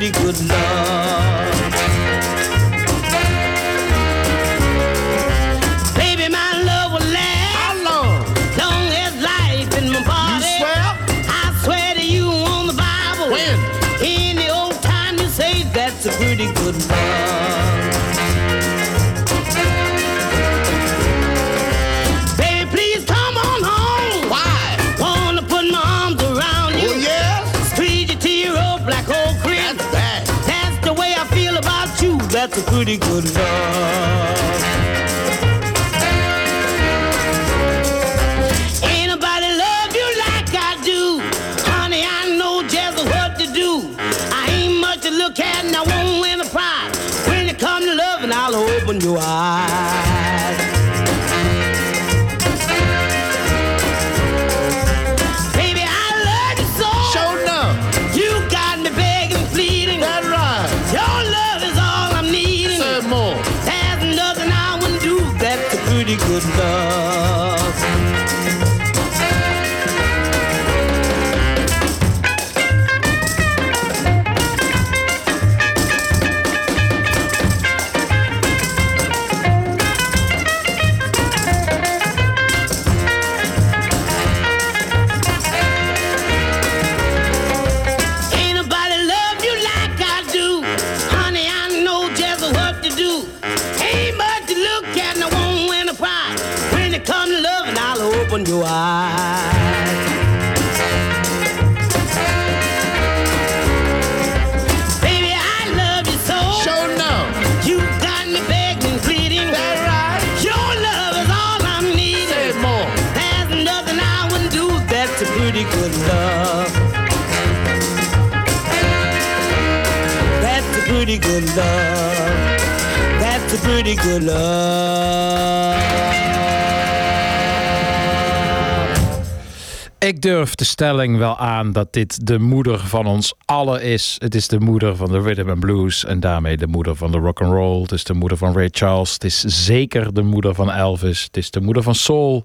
Pretty good love. That's a pretty good love. Durf de stelling wel aan dat dit de moeder van ons allen is. Het is de moeder van de rhythm and blues en daarmee de moeder van de rock and roll. Het is de moeder van Ray Charles. Het is zeker de moeder van Elvis. Het is de moeder van soul.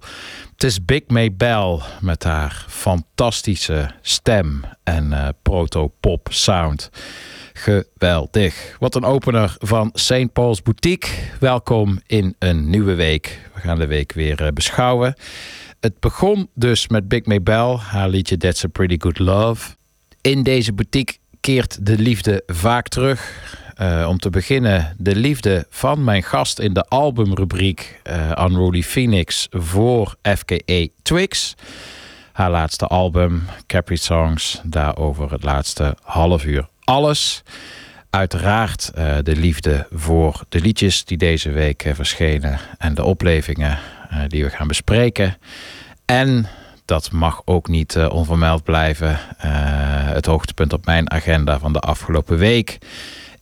Het is Big May Bell met haar fantastische stem en eh, proto-pop sound. Geweldig. Wat een opener van St. Paul's Boutique. Welkom in een nieuwe week. We gaan de week weer eh, beschouwen. Het begon dus met Big May Bell, haar liedje That's a Pretty Good Love. In deze boutique keert de liefde vaak terug. Eh, om te beginnen de liefde van mijn gast in de albumrubriek uh, Unruly Phoenix voor FKA Twix. Haar laatste album, Capri Songs, daarover het laatste half uur alles. Uiteraard uh, de liefde voor de liedjes die deze week verschenen en de oplevingen die we gaan bespreken. En dat mag ook niet onvermeld blijven. het hoogtepunt op mijn agenda van de afgelopen week.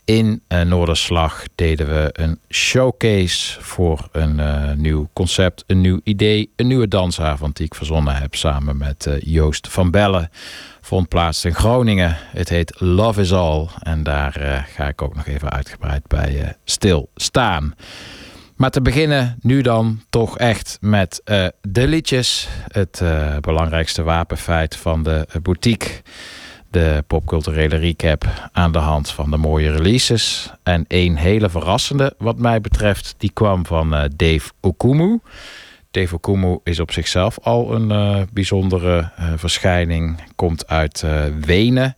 In Noorderslag deden we een showcase voor een nieuw concept, een nieuw idee, een nieuwe dansavond die ik verzonnen heb samen met Joost van Bellen vond plaats in Groningen. Het heet Love is All. En daar uh, ga ik ook nog even uitgebreid bij uh, stilstaan. Maar te beginnen nu dan toch echt met uh, de liedjes. Het belangrijkste wapenfeit van de boutique. De popculturele recap aan de hand van de mooie releases. En één hele verrassende wat mij betreft. Die kwam van Dave Okumu. Dave Okumu is op zichzelf al een bijzondere verschijning. Komt uit Wenen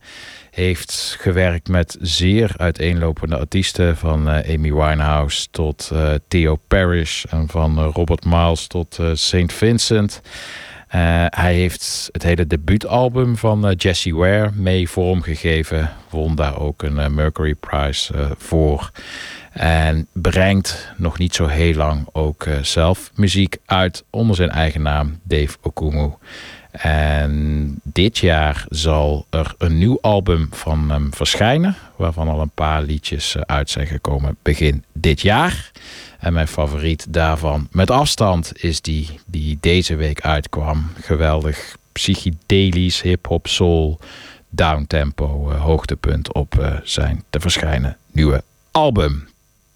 heeft gewerkt met zeer uiteenlopende artiesten. Van eh, Amy Winehouse tot eh, Theo Parrish en van eh, Robert Miles tot St. Vincent. Hij heeft het hele debuutalbum van uh, Jesse Ware mee vormgegeven. Won daar ook een Mercury Prize voor. En brengt nog niet zo heel lang ook zelf muziek uit onder zijn eigen naam, Dave Okumu. En dit jaar zal er een nieuw album van hem verschijnen, waarvan al een paar liedjes eh, uit zijn gekomen begin dit jaar. En mijn favoriet daarvan met afstand is die die deze week uitkwam. Geweldig psychedelisch, hip-hop, soul, downtempo, eh, hoogtepunt op eh, zijn te verschijnen nieuwe album.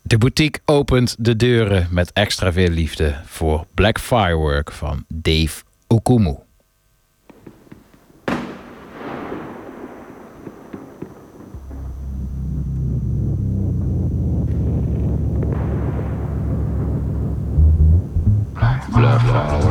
De boutique opent de deuren met extra veel liefde voor Black Firework van Dave Okumu. Blah blah.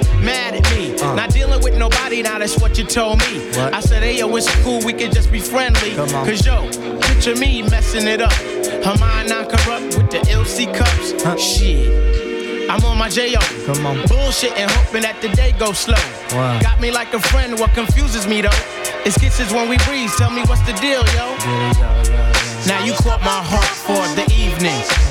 mad at me. Uh. Not dealing with nobody, now that's what you told me. What? I said, hey, yo, it's cool, we could just be friendly. Cause yo, picture me messing it up. Her mind not corrupt with the LC cups. Huh. Shit. I'm on my J.O. Come on. Bullshit and hoping that the day goes slow. Wow. Got me like a friend, what confuses me though? It's kisses when we breathe, tell me what's the deal, yo? Yeah, yeah, yeah. Now you caught my heart for the evening.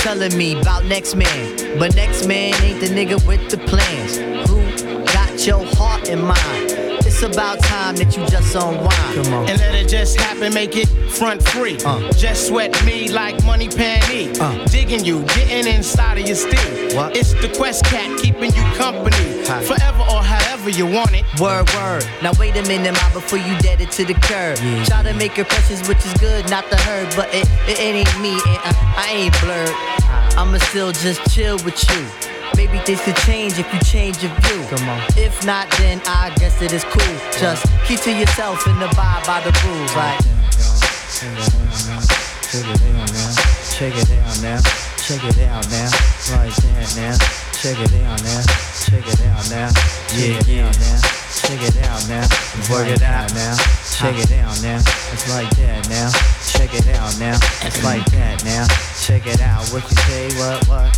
Telling me about next man, but next man ain't the nigga with the plans. Who got your heart in mind? It's about time that you just unwind. And let it just happen, make it front free. Uh. Just sweat me like money panty. Uh. Digging you, getting inside of your steel. What? It's the Quest Cat keeping you company. Hi. Forever or you want it. Word, word. Now wait a minute, ma, before you dead it to the curb. Yeah. Try to make impressions, which is good, not the herd, but it, it, it ain't me, and uh, I ain't blurred. I'ma still just chill with you. Maybe things could change if you change your view. Come on. If not, then I guess it is cool. Just keep to yourself and abide by the rules. Like, Check it out now. Check it out now. Check it down now. Like that now. Check it down now. Check it down now. Yeah, yeah. Now. Check it out now. Work it out now. Check it down now. It's like that now. Check it out now. It's like that now. Check it out. What you say? What? What?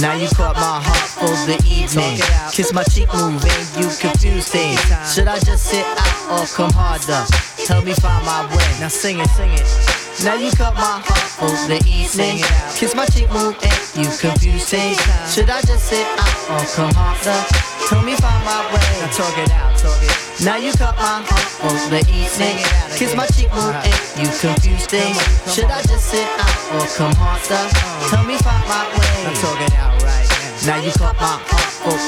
Now you caught my heart for the evening. Out. Kiss my cheek, move, and you confuse things. Should I just sit out or come harder? Help me find my way. Now sing it, sing it. Now you caught my heart for the evening. Sing it. Kiss my cheek, move, and you confuse things. Should I just sit out or come harder? Help me find my way. Now talk it out. Talk it. Now you cut my heart for the evening. Kiss my cheek, move, and you confuse things. On, Should I just sit out or come harder? Tell me find my way. Now talk it out right now. Now you cut my heart for.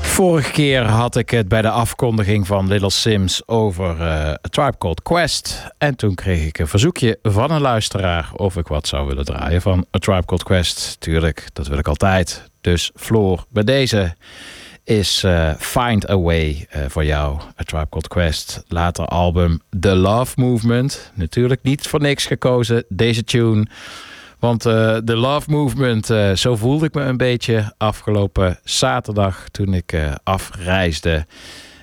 Vorige keer had ik het bij de afkondiging van Little Sims over eh A Tribe Called Quest. En toen kreeg ik een verzoekje van een luisteraar of ik wat zou willen draaien van A Tribe Called Quest. Tuurlijk, dat wil ik altijd. Dus Floor, bij deze is eh, Find a Way eh, voor jou. A Tribe Called Quest. Later album The Love Movement. Natuurlijk niet voor niks gekozen, deze tune. Want eh, de Love Movement, eh, zo voelde ik me een beetje afgelopen zaterdag toen ik eh, afreisde.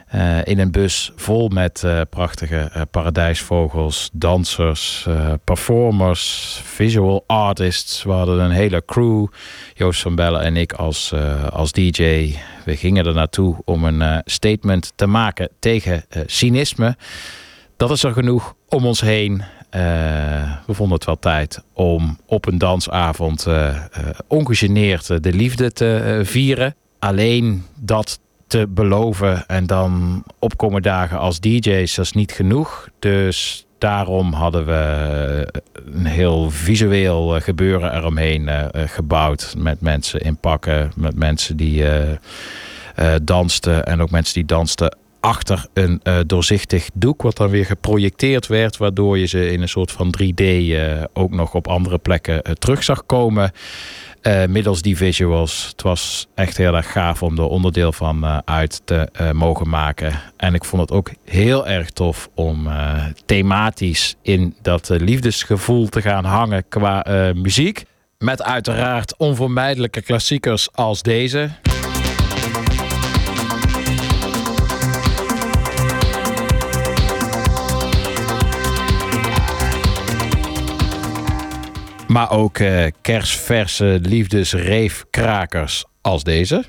Eh, in een bus vol met eh, prachtige eh, paradijsvogels, dansers, performers, visual artists. We hadden een hele crew. Joost van Bellen en ik als, als DJ. We gingen er naartoe om een statement te maken tegen cynisme. Dat is er genoeg om ons heen. We vonden het wel tijd om op een dansavond ongegeneerd de liefde te vieren. Alleen dat te beloven en dan opkomen dagen als DJ's, dat is niet genoeg. Dus daarom hadden we een heel visueel eh, gebeuren eromheen eh, eh, gebouwd. Met mensen in pakken, met mensen die eh, eh, dansten en ook mensen die dansten achter een eh, doorzichtig doek, wat dan weer geprojecteerd werd, waardoor je ze in een soort van 3D eh, ook nog op andere plekken eh, terug zag komen. Eh, middels die visuals. Het was echt heel erg gaaf om er onderdeel van eh, uit te eh, mogen maken. En ik vond het ook heel erg tof om thematisch in dat liefdesgevoel te gaan hangen qua muziek. Met uiteraard onvermijdelijke klassiekers als deze. Maar ook eh, kersverse liefdesreefkrakers als deze.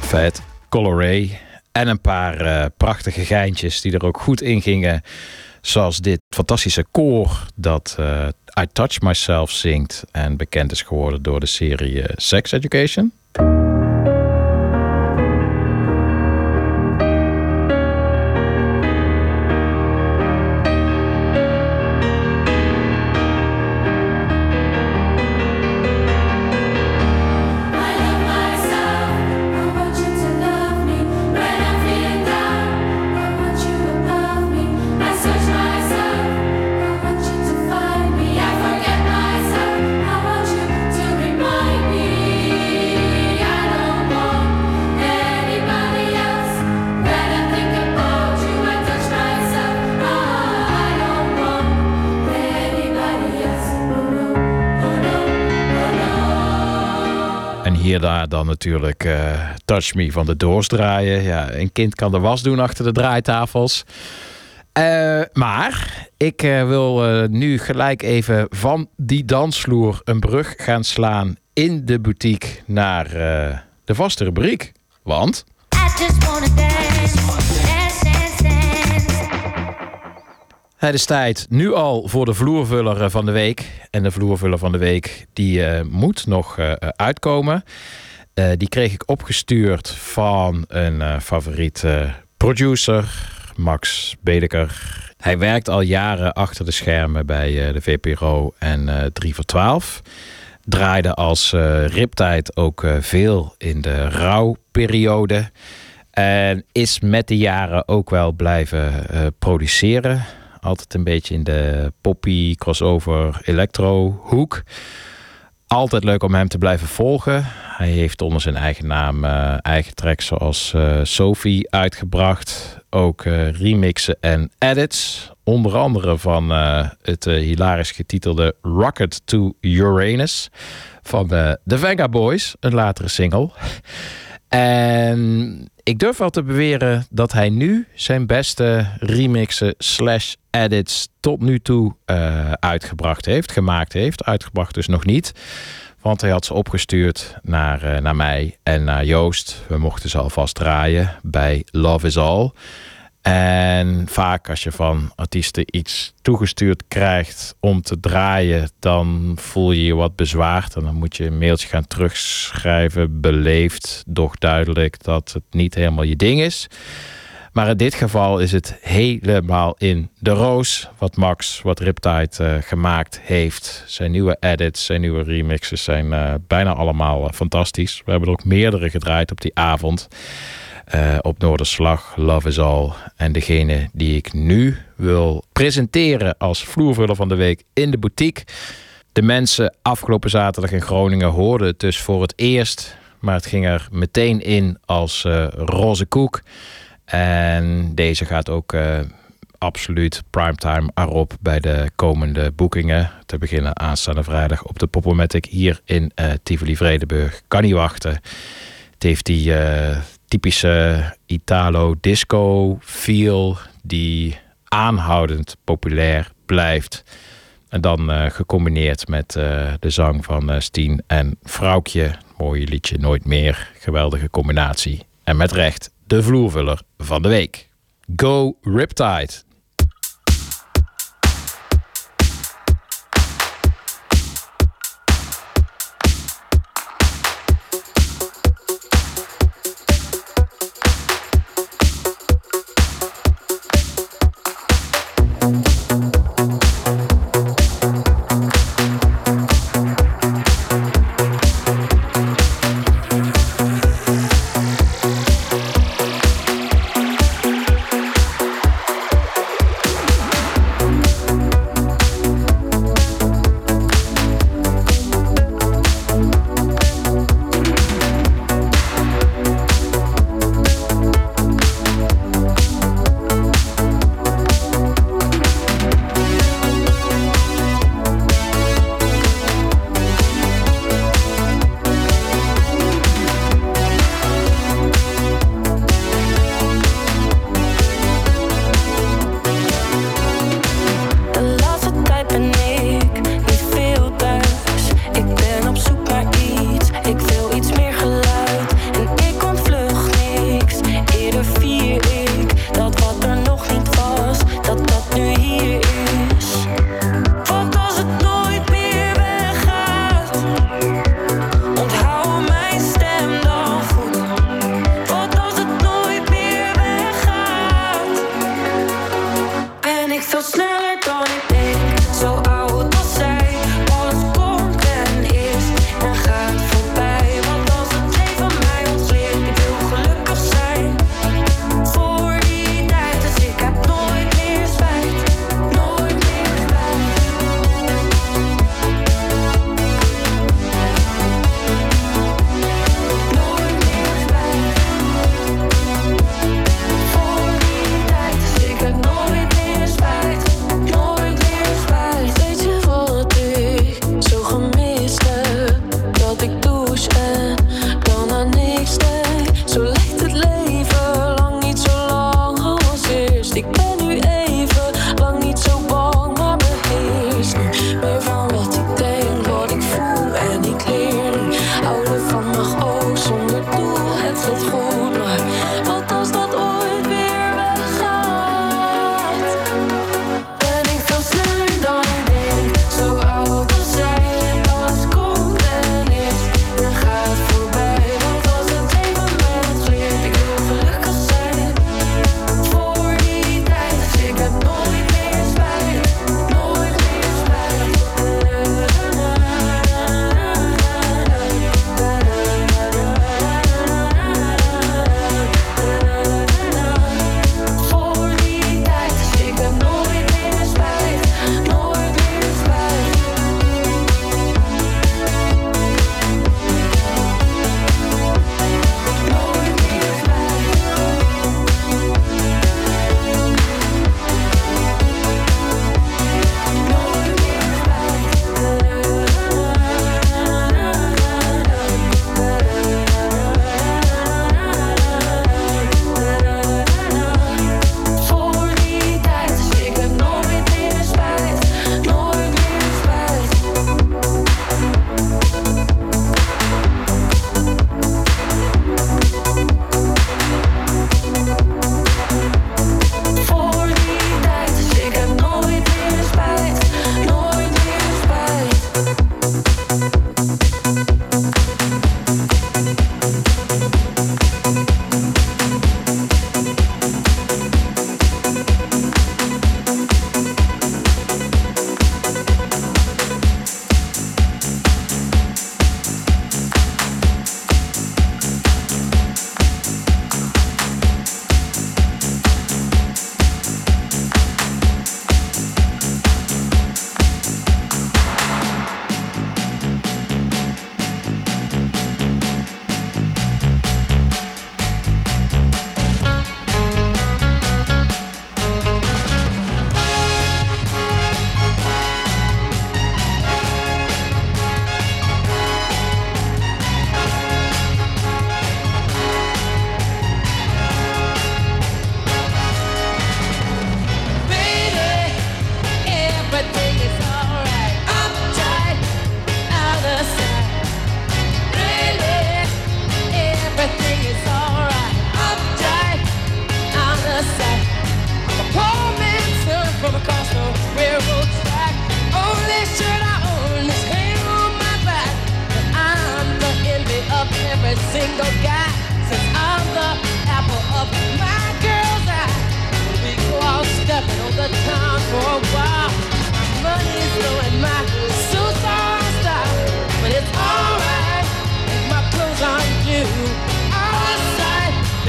Vet, Coloré en een paar eh, prachtige geintjes die er ook goed in gingen. Zoals dit fantastische koor dat eh, I Touch Myself zingt en bekend is geworden door de serie eh, Sex Education. Natuurlijk eh, Touch Me van de Doors draaien. Ja, een kind kan de was doen achter de draaitafels. Eh, maar ik eh, wil nu gelijk even van die dansvloer een brug gaan slaan in de boutique naar de vaste rubriek. Want het is tijd nu al voor de vloervuller van de week. En de vloervuller van de week die moet nog uitkomen. Eh, die kreeg ik opgestuurd van een eh, favoriete producer, Max Bedeker. Hij werkt al jaren achter de schermen bij eh, de VPRO en eh 3 voor 12. Draaide als riptijd ook veel in de rouwperiode. En is met de jaren ook wel blijven produceren. Altijd een beetje in de poppy, crossover, electro hoek. Altijd leuk om hem te blijven volgen. Hij heeft onder zijn eigen naam eh, eigen tracks zoals eh, Sophie uitgebracht. Ook eh, remixen en edits. Onder andere van het hilarisch getitelde Rocket to Uranus van de Venga Boys, een latere single. En ik durf wel te beweren dat hij nu zijn beste remixen slash edits tot nu toe eh, uitgebracht heeft, gemaakt heeft. Uitgebracht dus nog niet. Want hij had ze opgestuurd naar, eh, naar mij en naar Joost. We mochten ze alvast draaien bij Love is All. En vaak als je van artiesten iets toegestuurd krijgt om te draaien, dan voel je je wat bezwaard. En dan moet je een mailtje gaan terugschrijven, beleefd, doch duidelijk dat het niet helemaal je ding is. Maar in dit geval is het helemaal in de roos wat Max, wat Riptide eh, gemaakt heeft. Zijn nieuwe edits, zijn nieuwe remixes zijn eh, bijna allemaal eh, fantastisch. We hebben er ook meerdere gedraaid op die avond. Eh, op Noorderslag, Love is All. En degene die ik nu wil presenteren als vloervuller van de week in de boutique. De mensen afgelopen zaterdag in Groningen hoorden het dus voor het eerst. Maar het ging er meteen in als eh, roze koek. En deze gaat ook eh, absoluut primetime erop bij de komende boekingen. Te beginnen aanstaande vrijdag op de Popomatic hier in eh Tivoli Vredenburg. Kan niet wachten. Het heeft die typische Italo disco feel die aanhoudend populair blijft. En dan eh, gecombineerd met eh, de zang van eh, Steen en Vrouwtje. Mooie liedje Nooit meer. Geweldige combinatie. En met recht de vloervuller van de week. Go Riptide.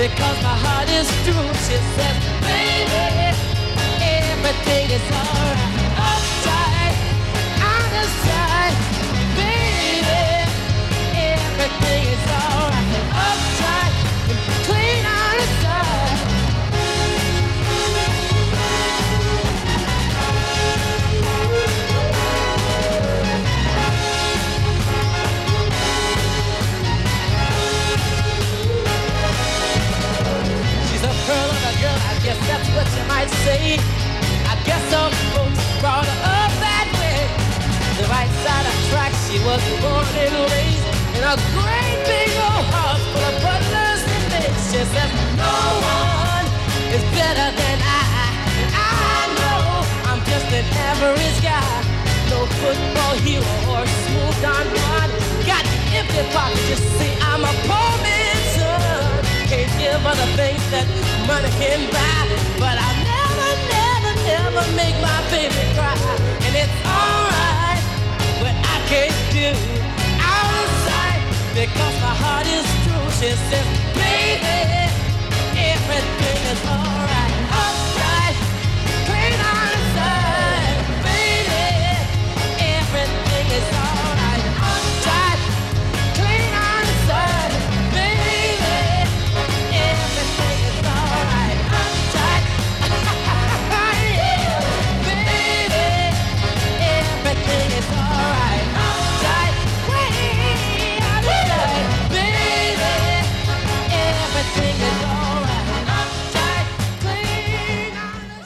Because my heart is true. She says, baby, everything is alright. What you might say. I guess some folks brought her up that way. The right side of tracks, she was born and raised in a great big old house full of butlers and maids. She says, no one is better than I. I know I'm just an average guy. No football hero or smooth Don Juan. Got empty pockets, you see, I'm a poor. Can't give her the things that money can buy. But I'll never, never, never make my baby cry. And it's alright what I can't do out of sight because my heart is true. She says, baby, everything is alright.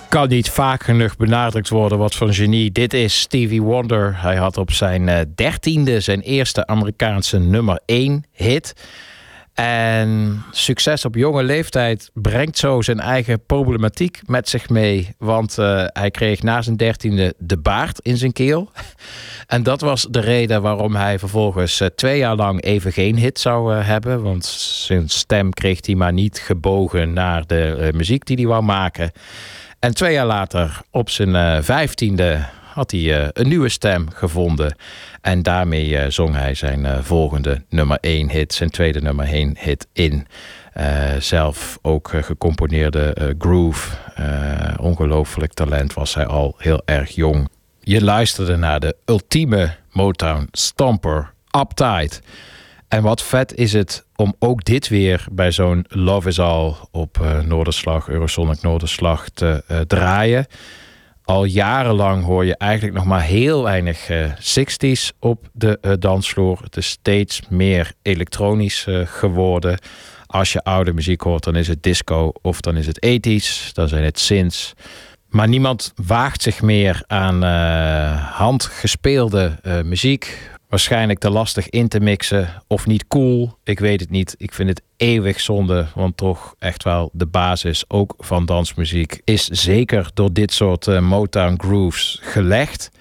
Kan niet vaak genoeg benadrukt worden wat voor een genie dit is. Stevie Wonder. Hij had op zijn eh, dertiende zijn eerste Amerikaanse nummer 1 hit. En succes op jonge leeftijd brengt zo zijn eigen problematiek met zich mee. Want eh, hij kreeg na zijn dertiende de baard in zijn keel. En dat was de reden waarom hij vervolgens eh, twee jaar lang even geen hit zou hebben. Want zijn stem kreeg hij maar niet gebogen naar de muziek die hij wou maken. En twee jaar later, op zijn eh, vijftiende, had hij eh, een nieuwe stem gevonden. En daarmee eh, zong hij zijn volgende nummer 1 hit, zijn tweede nummer 1 hit in. Zelf ook gecomponeerde groove. Ongelooflijk talent was hij al heel erg jong. Je luisterde naar de ultieme Motown stomper, Uptight. En wat vet is het om ook dit weer bij zo'n Love is All op eh, Noorderslag, Eurosonic Noorderslag te eh, draaien. Al jarenlang hoor je eigenlijk nog maar heel weinig eh 60s op de eh, dansvloer. Het is steeds meer elektronisch eh, geworden. Als je oude muziek hoort, dan is het disco of dan is het 80s, dan zijn het synths. Maar niemand waagt zich meer aan eh, handgespeelde eh, muziek. Waarschijnlijk te lastig in te mixen of niet cool. Ik weet het niet. Ik vind het eeuwig zonde, want toch echt wel de basis ook van dansmuziek is zeker door dit soort eh, Motown grooves gelegd.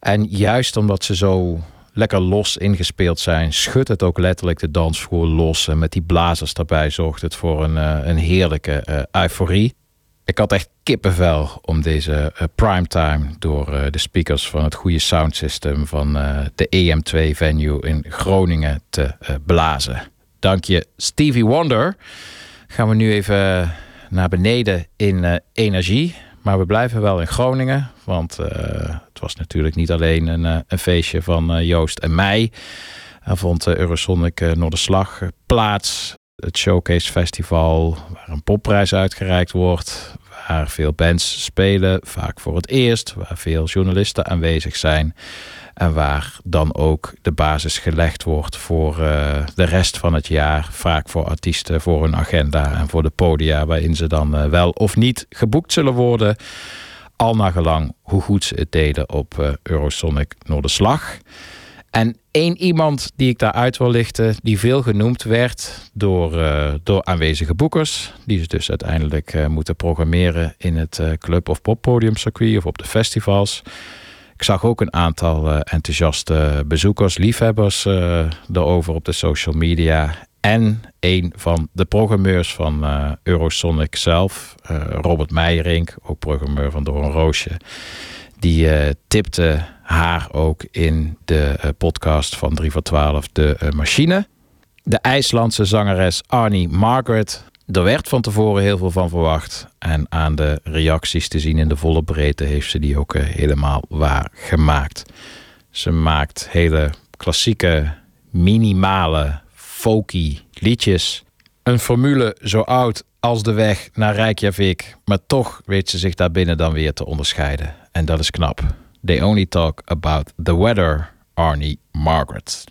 En juist omdat ze zo lekker los ingespeeld zijn, schudt het ook letterlijk de dansvloer los. En met die blazers daarbij zorgt het voor een, eh, een heerlijke eh, euforie. Ik had echt kippenvel om deze eh, primetime door eh, de speakers van het goede soundsystem van eh, de EM2 venue in Groningen te blazen. Dank je Stevie Wonder. Gaan we nu even naar beneden in energie. Maar we blijven wel in Groningen. Want het was natuurlijk niet alleen een, een feestje van Joost en mij. Er vond uh, Eurosonic uh, Noorderslag plaats. Het Showcase Festival, waar een popprijs uitgereikt wordt. Waar veel bands spelen, vaak voor het eerst. Waar veel journalisten aanwezig zijn. En waar dan ook de basis gelegd wordt voor eh, de rest van het jaar. Vaak voor artiesten, voor hun agenda en voor de podia waarin ze dan eh, wel of niet geboekt zullen worden. Al naar gelang hoe goed ze het deden op eh, Eurosonic Noorderslag. En één iemand die ik daaruit wil lichten, die veel genoemd werd door, eh, door aanwezige boekers. Die ze dus uiteindelijk eh, moeten programmeren in het eh, club- of poppodiumcircuit of op de festivals. Ik zag ook een aantal enthousiaste bezoekers, liefhebbers erover op de social media. En een van de programmeurs van Eurosonic zelf, Robert Meijerink, ook programmeur van Door een Roosje. Die tipte haar ook in de eh, podcast van 3 voor 12, De eh, Machine. De IJslandse zangeres Arnie Margaret Er werd van tevoren heel veel van verwacht. En aan de reacties te zien in de volle breedte heeft ze die ook eh, helemaal waar gemaakt. Ze maakt hele klassieke, minimale, folky liedjes. Een formule zo oud als de weg naar Reykjavik. Maar toch weet ze zich daarbinnen dan weer te onderscheiden. En dat is knap. They only talk about the weather, Arnie Margaret.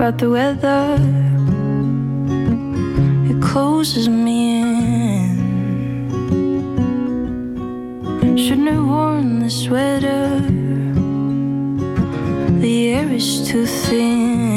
About the weather. It closes me in. Shouldn't have worn the sweater. The air is too thin.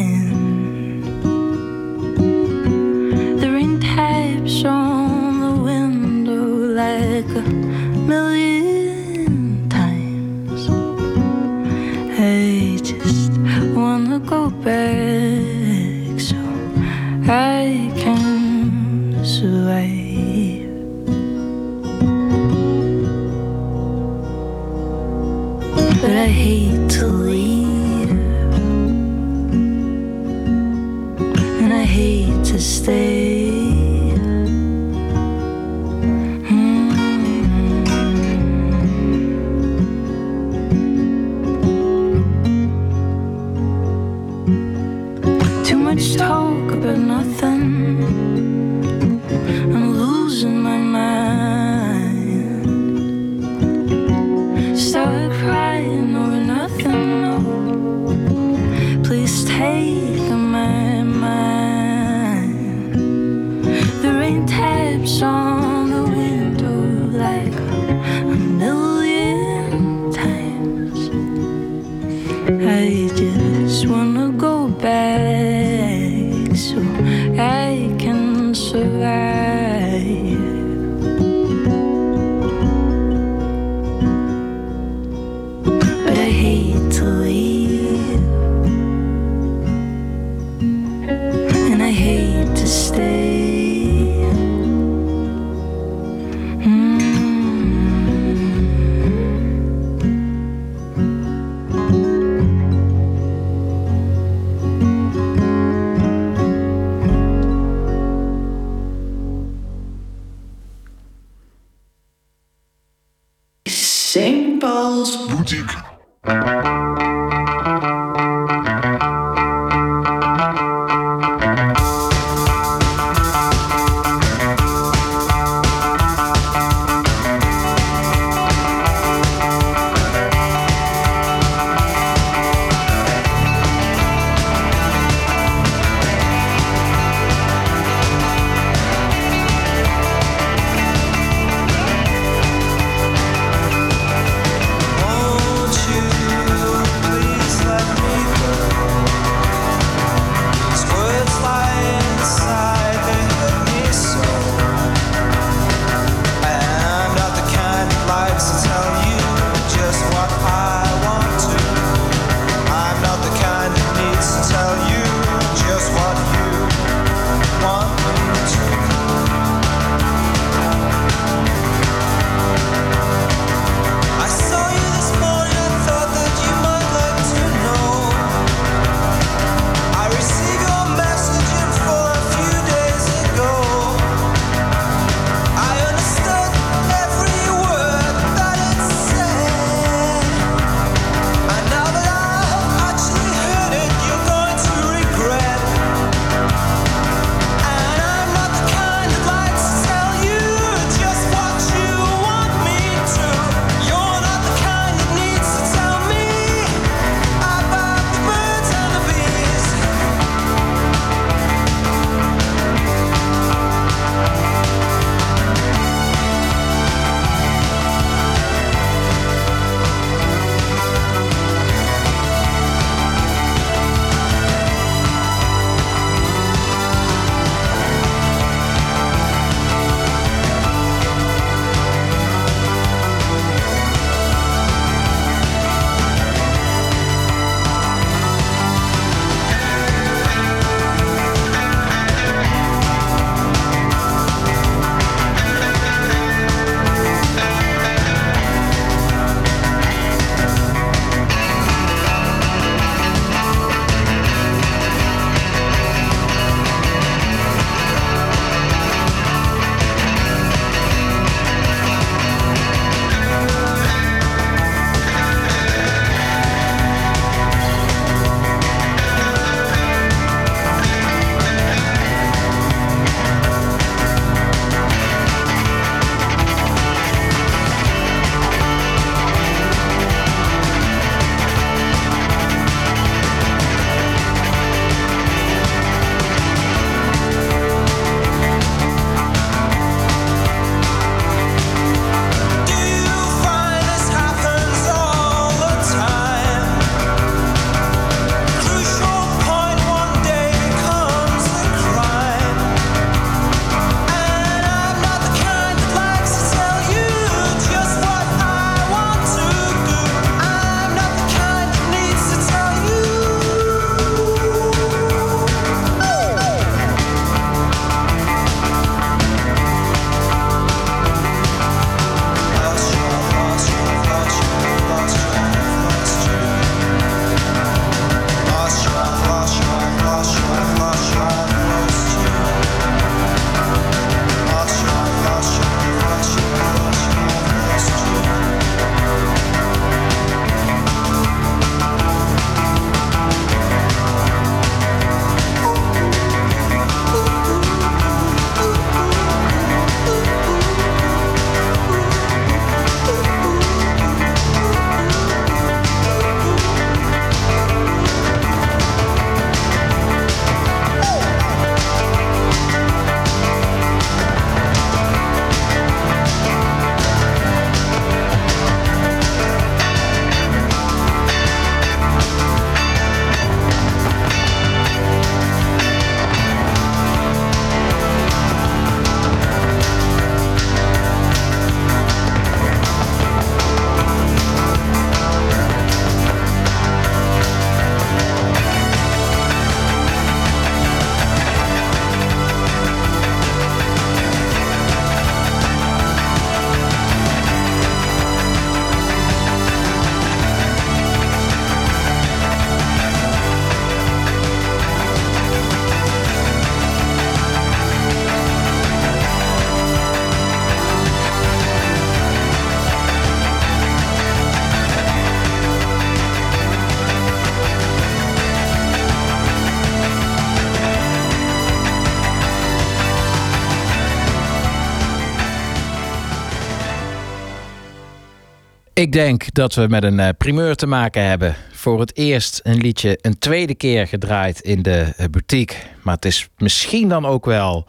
Ik denk dat we met een eh, primeur te maken hebben. Voor het eerst een liedje een tweede keer gedraaid in de eh, boutique. Maar het is misschien dan ook wel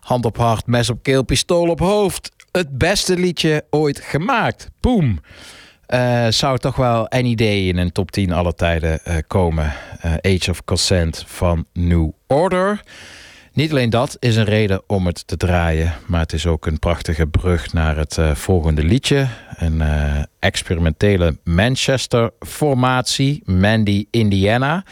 hand op hart, mes op keel, pistool op hoofd. Het beste liedje ooit gemaakt. Boom. Eh, zou toch wel idee in een top 10 alle tijden komen. Age of Consent van New Order. Niet alleen dat is een reden om het te draaien, maar het is ook een prachtige brug naar het eh, volgende liedje. Een eh, experimentele Manchester-formatie, Mandy Indiana.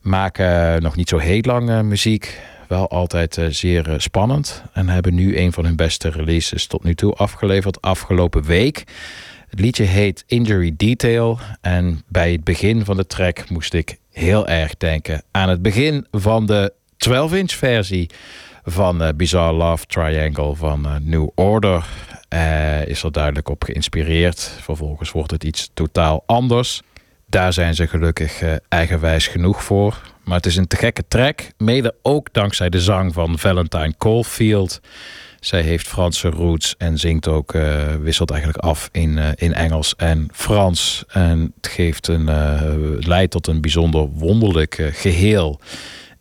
Maken nog niet zo heel lang eh, muziek, wel altijd zeer spannend. En hebben nu een van hun beste releases tot nu toe afgeleverd afgelopen week. Het liedje heet Injury Detail. En bij het begin van de track moest ik heel erg denken aan het begin van de 12-inch versie van eh, Bizarre Love Triangle van eh, New Order. Eh, is er duidelijk op geïnspireerd. Vervolgens wordt het iets totaal anders. Daar zijn ze gelukkig eigenwijs genoeg voor. Maar het is een te gekke track. Mede ook dankzij de zang van Valentine Caulfield. Zij heeft Franse roots en zingt ook, wisselt eigenlijk af in, in Engels en Frans. En het geeft een, leidt tot een bijzonder wonderlijk eh, geheel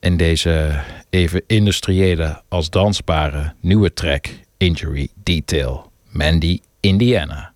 in deze even industriële als dansbare nieuwe track Injury Detail. Mandy Indiana.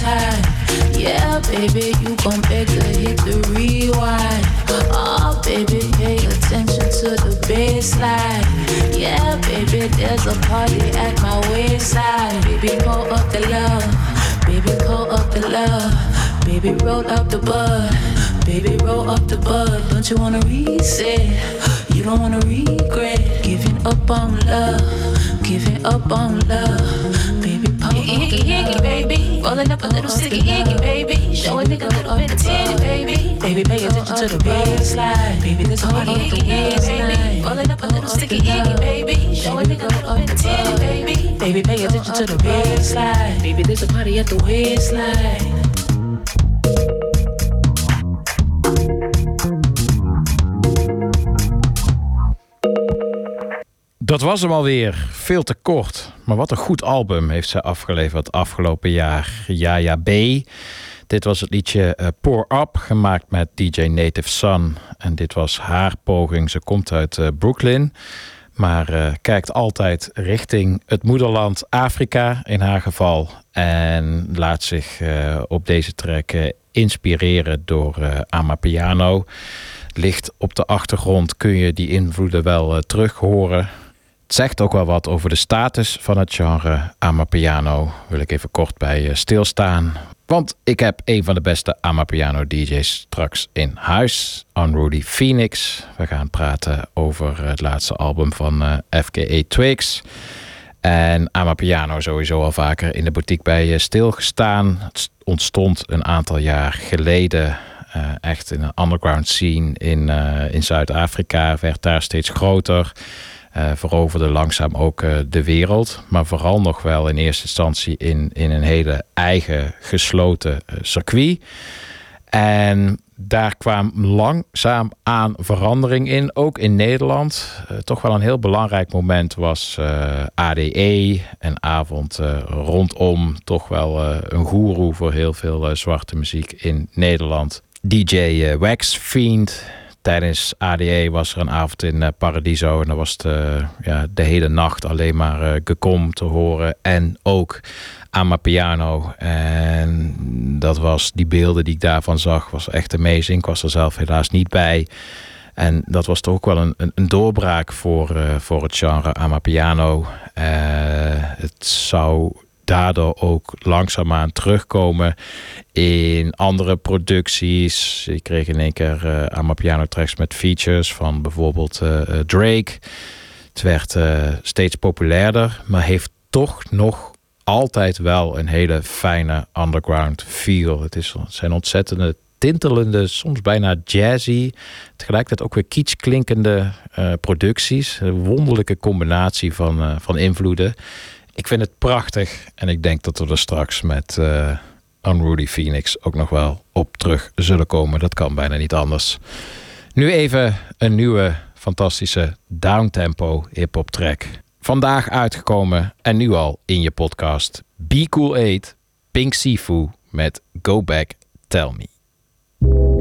Time. Yeah, baby, you gon' beg to hit the rewind. Oh, baby, pay attention to the baseline. Yeah, baby, there's a party at my wayside. Baby, pull up the love. Baby, pull up the love. Baby, roll up the bud. Baby, roll up the bud. Don't you wanna reset? You don't wanna regret giving up on love. Giving up on love. Baby, Dat was hem alweer. Veel te kort. Maar wat een goed album heeft zij afgeleverd afgelopen jaar. Ja, ja, B. Dit was het liedje eh, Pour Up, gemaakt met DJ Native Sun. En dit was haar poging. Ze komt uit eh, Brooklyn. Maar eh, kijkt altijd richting het moederland Afrika in haar geval. En laat zich op deze track inspireren door Amapiano. Licht op de achtergrond kun je die invloeden wel terug horen. Het zegt ook wel wat over de status van het genre Amapiano. Wil ik even kort bij eh, stilstaan. Want ik heb een van de beste Amapiano DJ's straks in huis. Unruly Phoenix. We gaan praten over het laatste album van eh, FKA Twigs. En Amapiano sowieso al vaker in de boutique bij eh, stilgestaan. Het ontstond een aantal jaar geleden echt in een underground scene in, in Zuid-Afrika. Werd daar steeds groter. Eh, veroverde langzaam ook eh, de wereld. Maar vooral nog wel in eerste instantie in, in een hele eigen gesloten eh, circuit. En daar kwam langzaam aan verandering in, ook in Nederland. Toch wel een heel belangrijk moment was ADE, een avond rondom toch wel een goeroe voor heel veel zwarte muziek in Nederland. DJ Wax Fiend. Tijdens ADE was er een avond in eh, Paradiso en dan was het eh, ja, de hele nacht alleen maar eh gekom te horen en ook Amapiano. En dat was, die beelden die ik daarvan zag, was echt amazing. Ik was er zelf helaas niet bij. En dat was toch ook wel een, een, doorbraak voor, voor het genre Amapiano. Eh het zou daardoor ook langzaamaan terugkomen in andere producties. Ik kreeg in één keer eh Amapiano tracks met features van bijvoorbeeld eh, eh, Drake. Het werd steeds populairder, maar heeft toch nog altijd wel een hele fijne underground feel. Het, is, zijn ontzettende tintelende, soms bijna jazzy, tegelijkertijd ook weer kitsch klinkende producties. Een wonderlijke combinatie van, van invloeden. Ik vind het prachtig en ik denk dat we er straks met eh Unruly Phoenix ook nog wel op terug zullen komen. Dat kan bijna niet anders. Nu even een nieuwe fantastische downtempo hip-hop track. Vandaag uitgekomen en nu al in je podcast. Be Cool 8, Pink Sifu met Go Back Tell Me.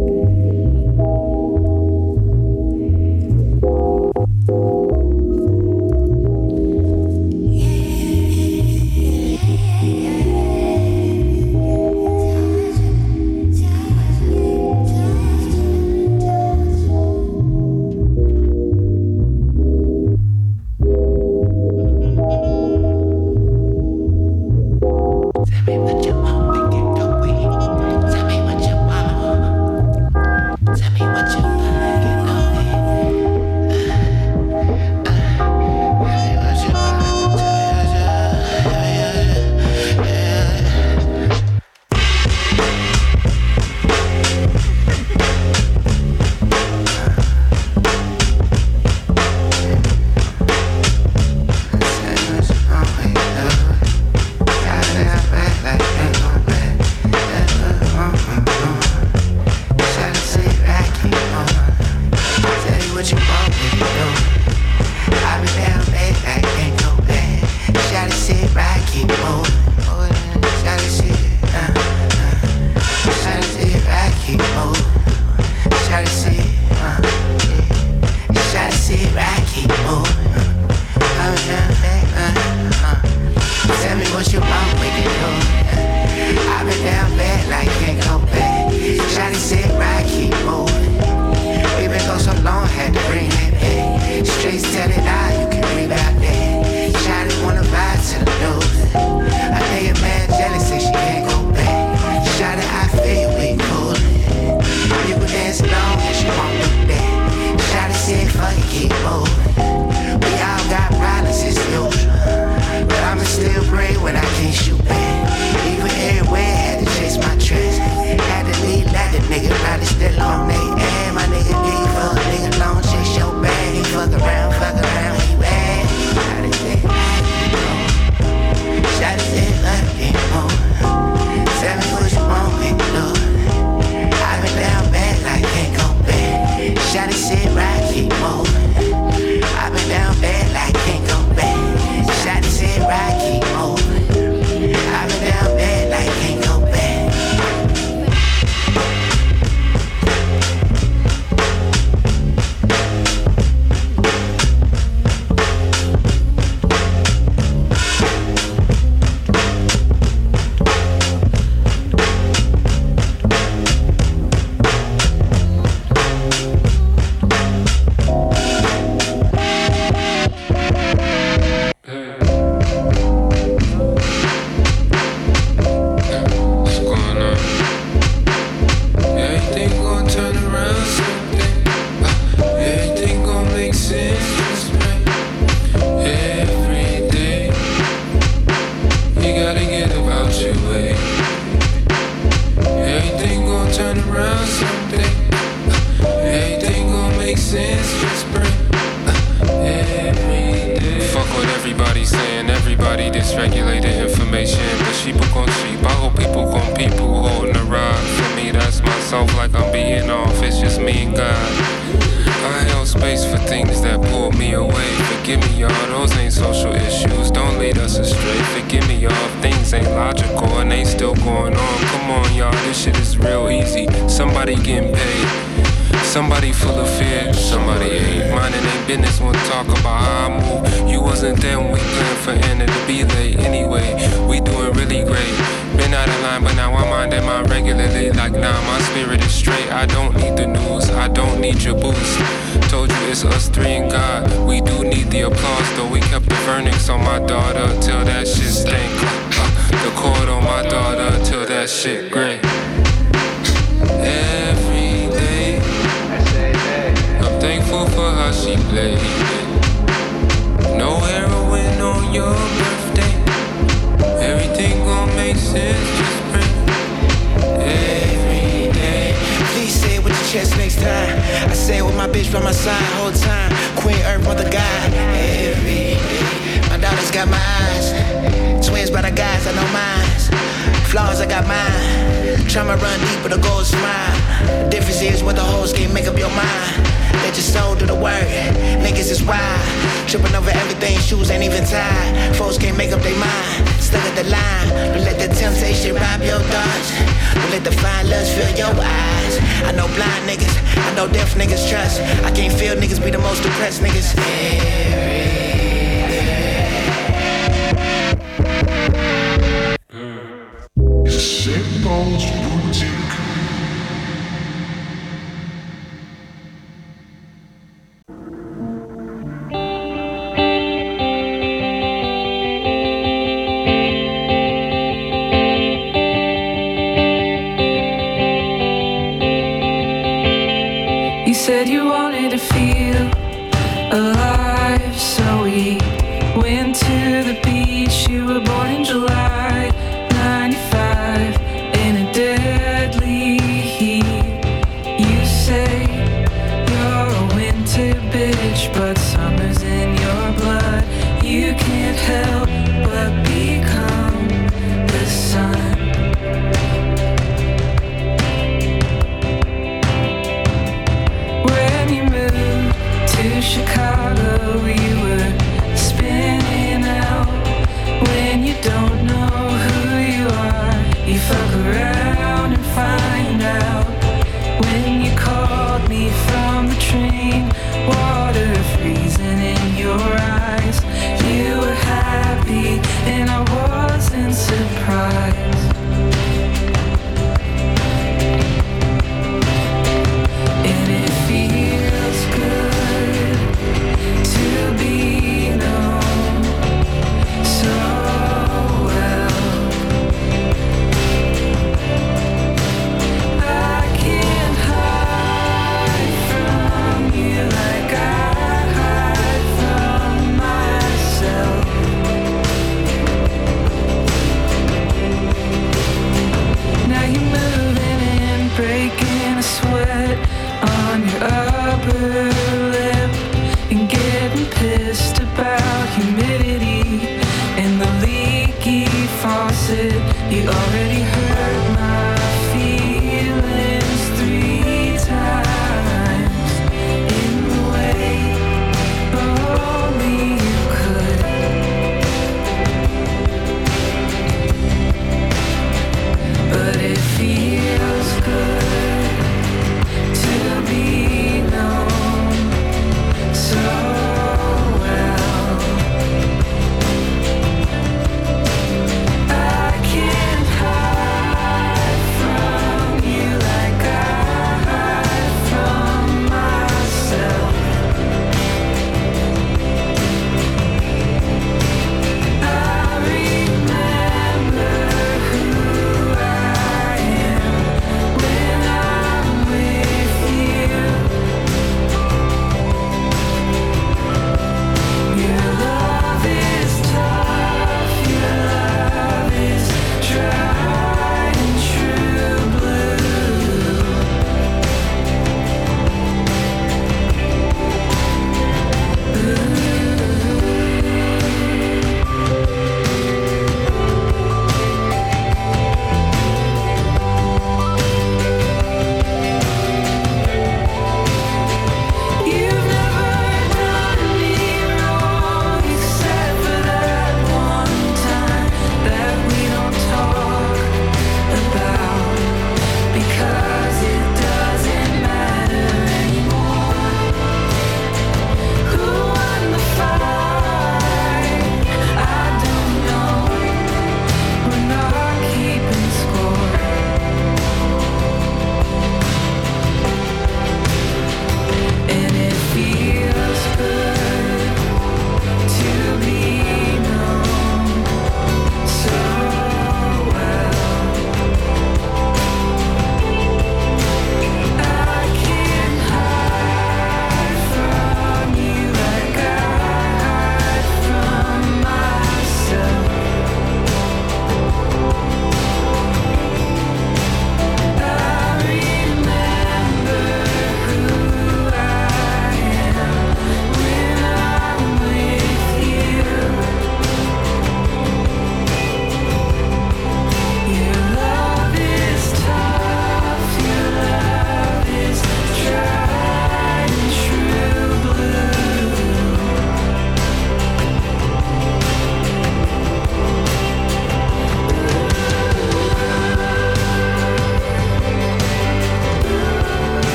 Somebody full of fear, somebody ain't minding their business. Won't talk about how I move. You wasn't there when we planned for Anna to be late. Anyway, we doing really great. Been out of line, but now I'm minding mine regularly. Like nah, my spirit is straight. I don't need the news, I don't need your boost. Told you it's us three and God. We do need the applause, though. We kept the vernix on my daughter till that shit stank. Uh, the cord on my daughter till that shit gray. For how she played. No heroin on your birthday. Everything gon' make sense, just pray. Every day. Please say it with your chest next time. I say it with my bitch by my side whole time. Queen Earth, mother God. Every day. Daughter's got my eyes. Twins by the guys, I know mines. Flaws, I got mine. Tryna run deep, but the goal is mine. Difference is what the hoes can't make up your mind. Let your soul do the work. Niggas is wild. Tripping over everything, shoes ain't even tied. Folks can't make up their mind. Stuck at the line. Don't let the temptation rob your thoughts. Don't let the fine lust fill your eyes. I know blind niggas. I know deaf niggas trust. I can't feel niggas be the most depressed niggas. Simples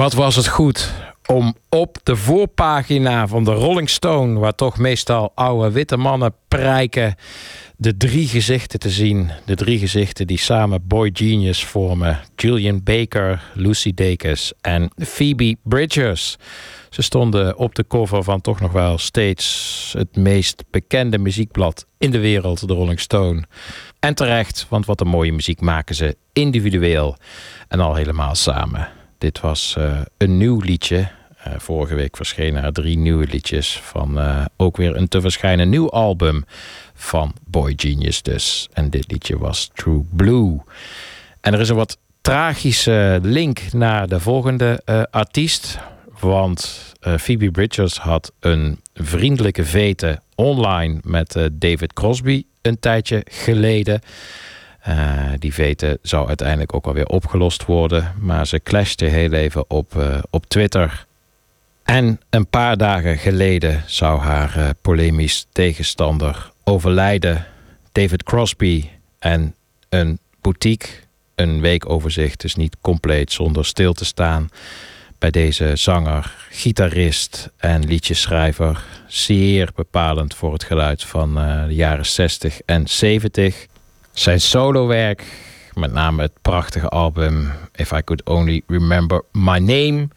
Wat was het goed om op de voorpagina van de Rolling Stone, waar toch meestal oude witte mannen prijken, de drie gezichten te zien. De drie gezichten die samen Boy Genius vormen. Julian Baker, Lucy Dacus en Phoebe Bridgers. Ze stonden op de cover van toch nog wel steeds het meest bekende muziekblad in de wereld, de Rolling Stone. En terecht, want wat een mooie muziek maken ze individueel en al helemaal samen. Dit was eh, een nieuw liedje. Eh, vorige week verschenen er drie nieuwe liedjes van eh, ook weer een te verschijnen nieuw album van Boy Genius dus. En dit liedje was True Blue. En er is een wat tragische link naar de volgende artiest. Want Phoebe Bridgers had een vriendelijke vete online met David Crosby een tijdje geleden. Eh, die vete zou uiteindelijk ook alweer opgelost worden. Maar ze clashte heel even op, eh, op Twitter. En een paar dagen geleden zou haar eh, polemisch tegenstander overlijden. David Crosby en een boutique, een weekoverzicht, dus niet compleet zonder stil te staan bij deze zanger, gitarist en liedjeschrijver. Zeer bepalend voor het geluid van de jaren 60 en 70. Zijn solowerk, met name het prachtige album If I Could Only Remember My Name.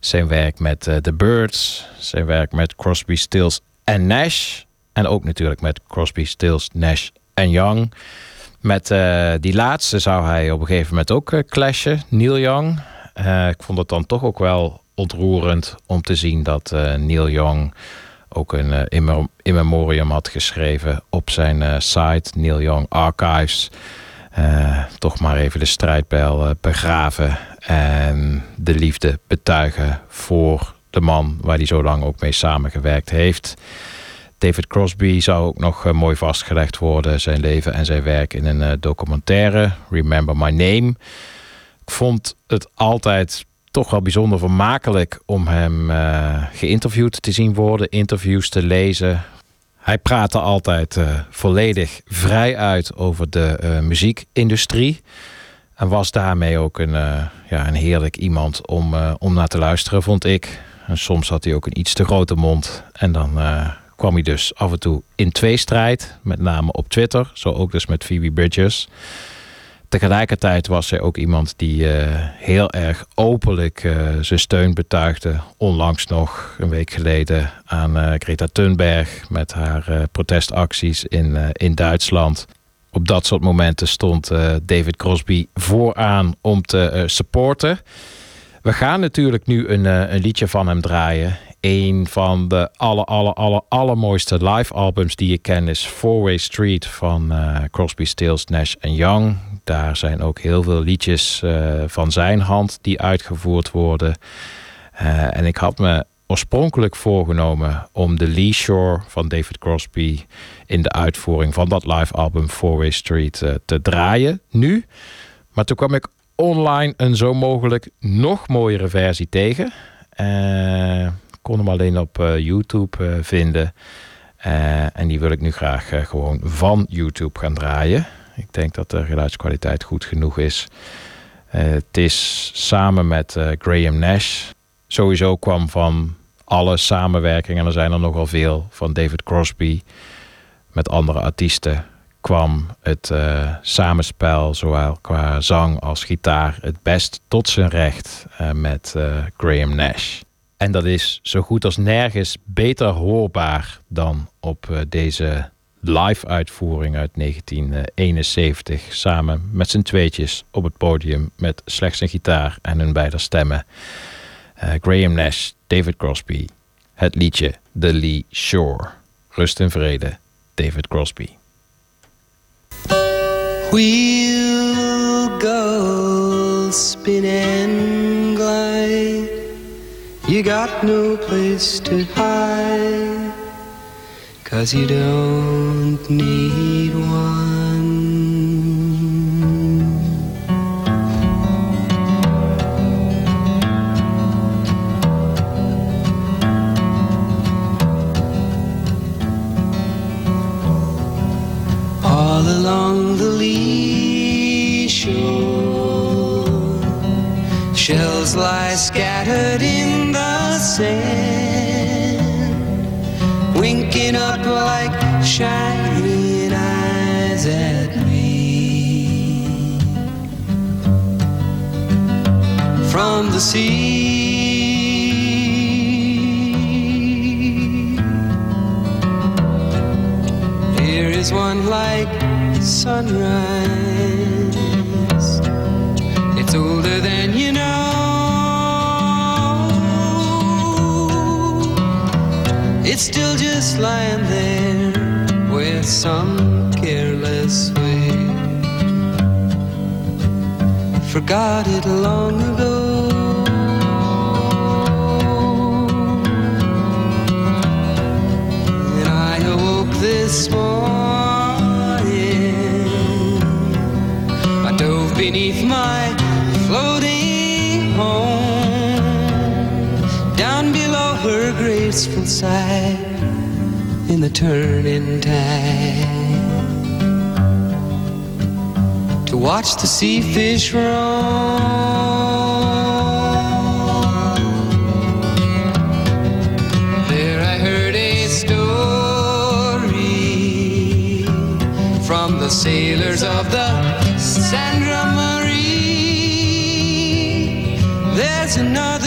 Zijn werk met eh, The Birds. Zijn werk met Crosby, Stills en Nash. En ook natuurlijk met Crosby, Stills, Nash en Young. Met eh, die laatste zou hij op een gegeven moment ook eh, clashen, Neil Young. Ik vond het dan toch ook wel ontroerend om te zien dat Neil Young ook een eh, in, memoriam had geschreven op zijn eh, site, Neil Young Archives. Eh, toch maar even de strijdbijl begraven en de liefde betuigen voor de man waar hij zo lang ook mee samengewerkt heeft. David Crosby zou ook nog mooi vastgelegd worden, zijn leven en zijn werk in een documentaire, Remember My Name. Ik vond het altijd toch wel bijzonder vermakelijk om hem eh, geïnterviewd te zien worden, interviews te lezen. Hij praatte altijd eh, volledig vrij uit over de eh, muziekindustrie. En was daarmee ook een, ja, een heerlijk iemand om, om naar te luisteren, vond ik. En soms had hij ook een iets te grote mond. En dan kwam hij dus af en toe in tweestrijd, met name op Twitter. Zo ook dus met Phoebe Bridgers. Tegelijkertijd was hij ook iemand die eh, heel erg openlijk eh, zijn steun betuigde. Onlangs nog, een week geleden, aan eh, Greta Thunberg met haar protestacties in, in Duitsland. Op dat soort momenten stond David Crosby vooraan om te eh, supporten. We gaan natuurlijk nu een, een liedje van hem draaien. Een van de aller, aller, aller, allermooiste live albums die ik ken is Four Way Street van eh, Crosby, Stills, Nash Young. Daar zijn ook heel veel liedjes eh, van zijn hand die uitgevoerd worden. Eh, en ik had me oorspronkelijk voorgenomen om de Lee Shore van David Crosby in de uitvoering van dat live album Four Way Street te draaien nu. Maar toen kwam ik online een zo mogelijk nog mooiere versie tegen. Ik kon hem alleen op eh, YouTube eh, vinden. Eh, en die wil ik nu graag gewoon van YouTube gaan draaien. Ik denk dat de geluidskwaliteit goed genoeg is. Het is samen met Graham Nash. Sowieso kwam van alle samenwerkingen, en er zijn er nogal veel, van David Crosby met andere artiesten kwam het samenspel, zowel qua zang als gitaar, het best tot zijn recht met Graham Nash. En dat is zo goed als nergens beter hoorbaar dan op eh, deze live-uitvoering uit 1971. Samen met z'n tweetjes op het podium met slechts een gitaar en hun beide stemmen. Eh, Graham Nash, David Crosby, het liedje The Lee Shore. Rust en vrede, David Crosby. We'll go spin and glide. You got no place to hide. Cause you don't need one. All along the lee shore, shells lie scattered in sand, winking up like shining eyes at me. From the sea. Here is one like sunrise. It's still just lying there with some careless way. Forgot it long ago. And I awoke this morning. I dove beneath my graceful side in the turning tide. To watch the sea fish roam. There I heard a story from the sailors of the Sandra Marie. There's another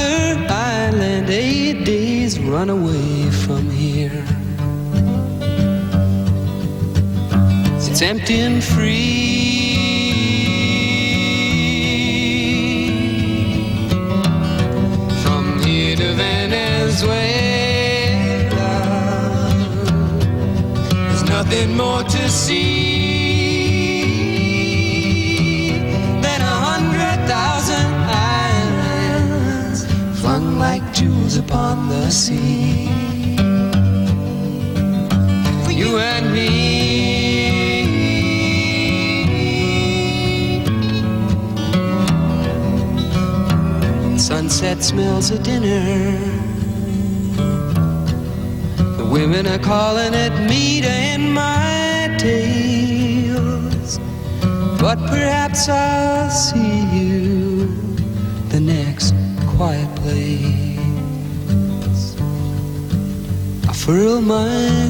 run away from here. It's empty and free. From here to Venezuela, there's nothing more to see upon the sea. For you and me. Sunset smells of dinner. The women are calling it meat in my tales. But perhaps I'll see you the next quiet I furl my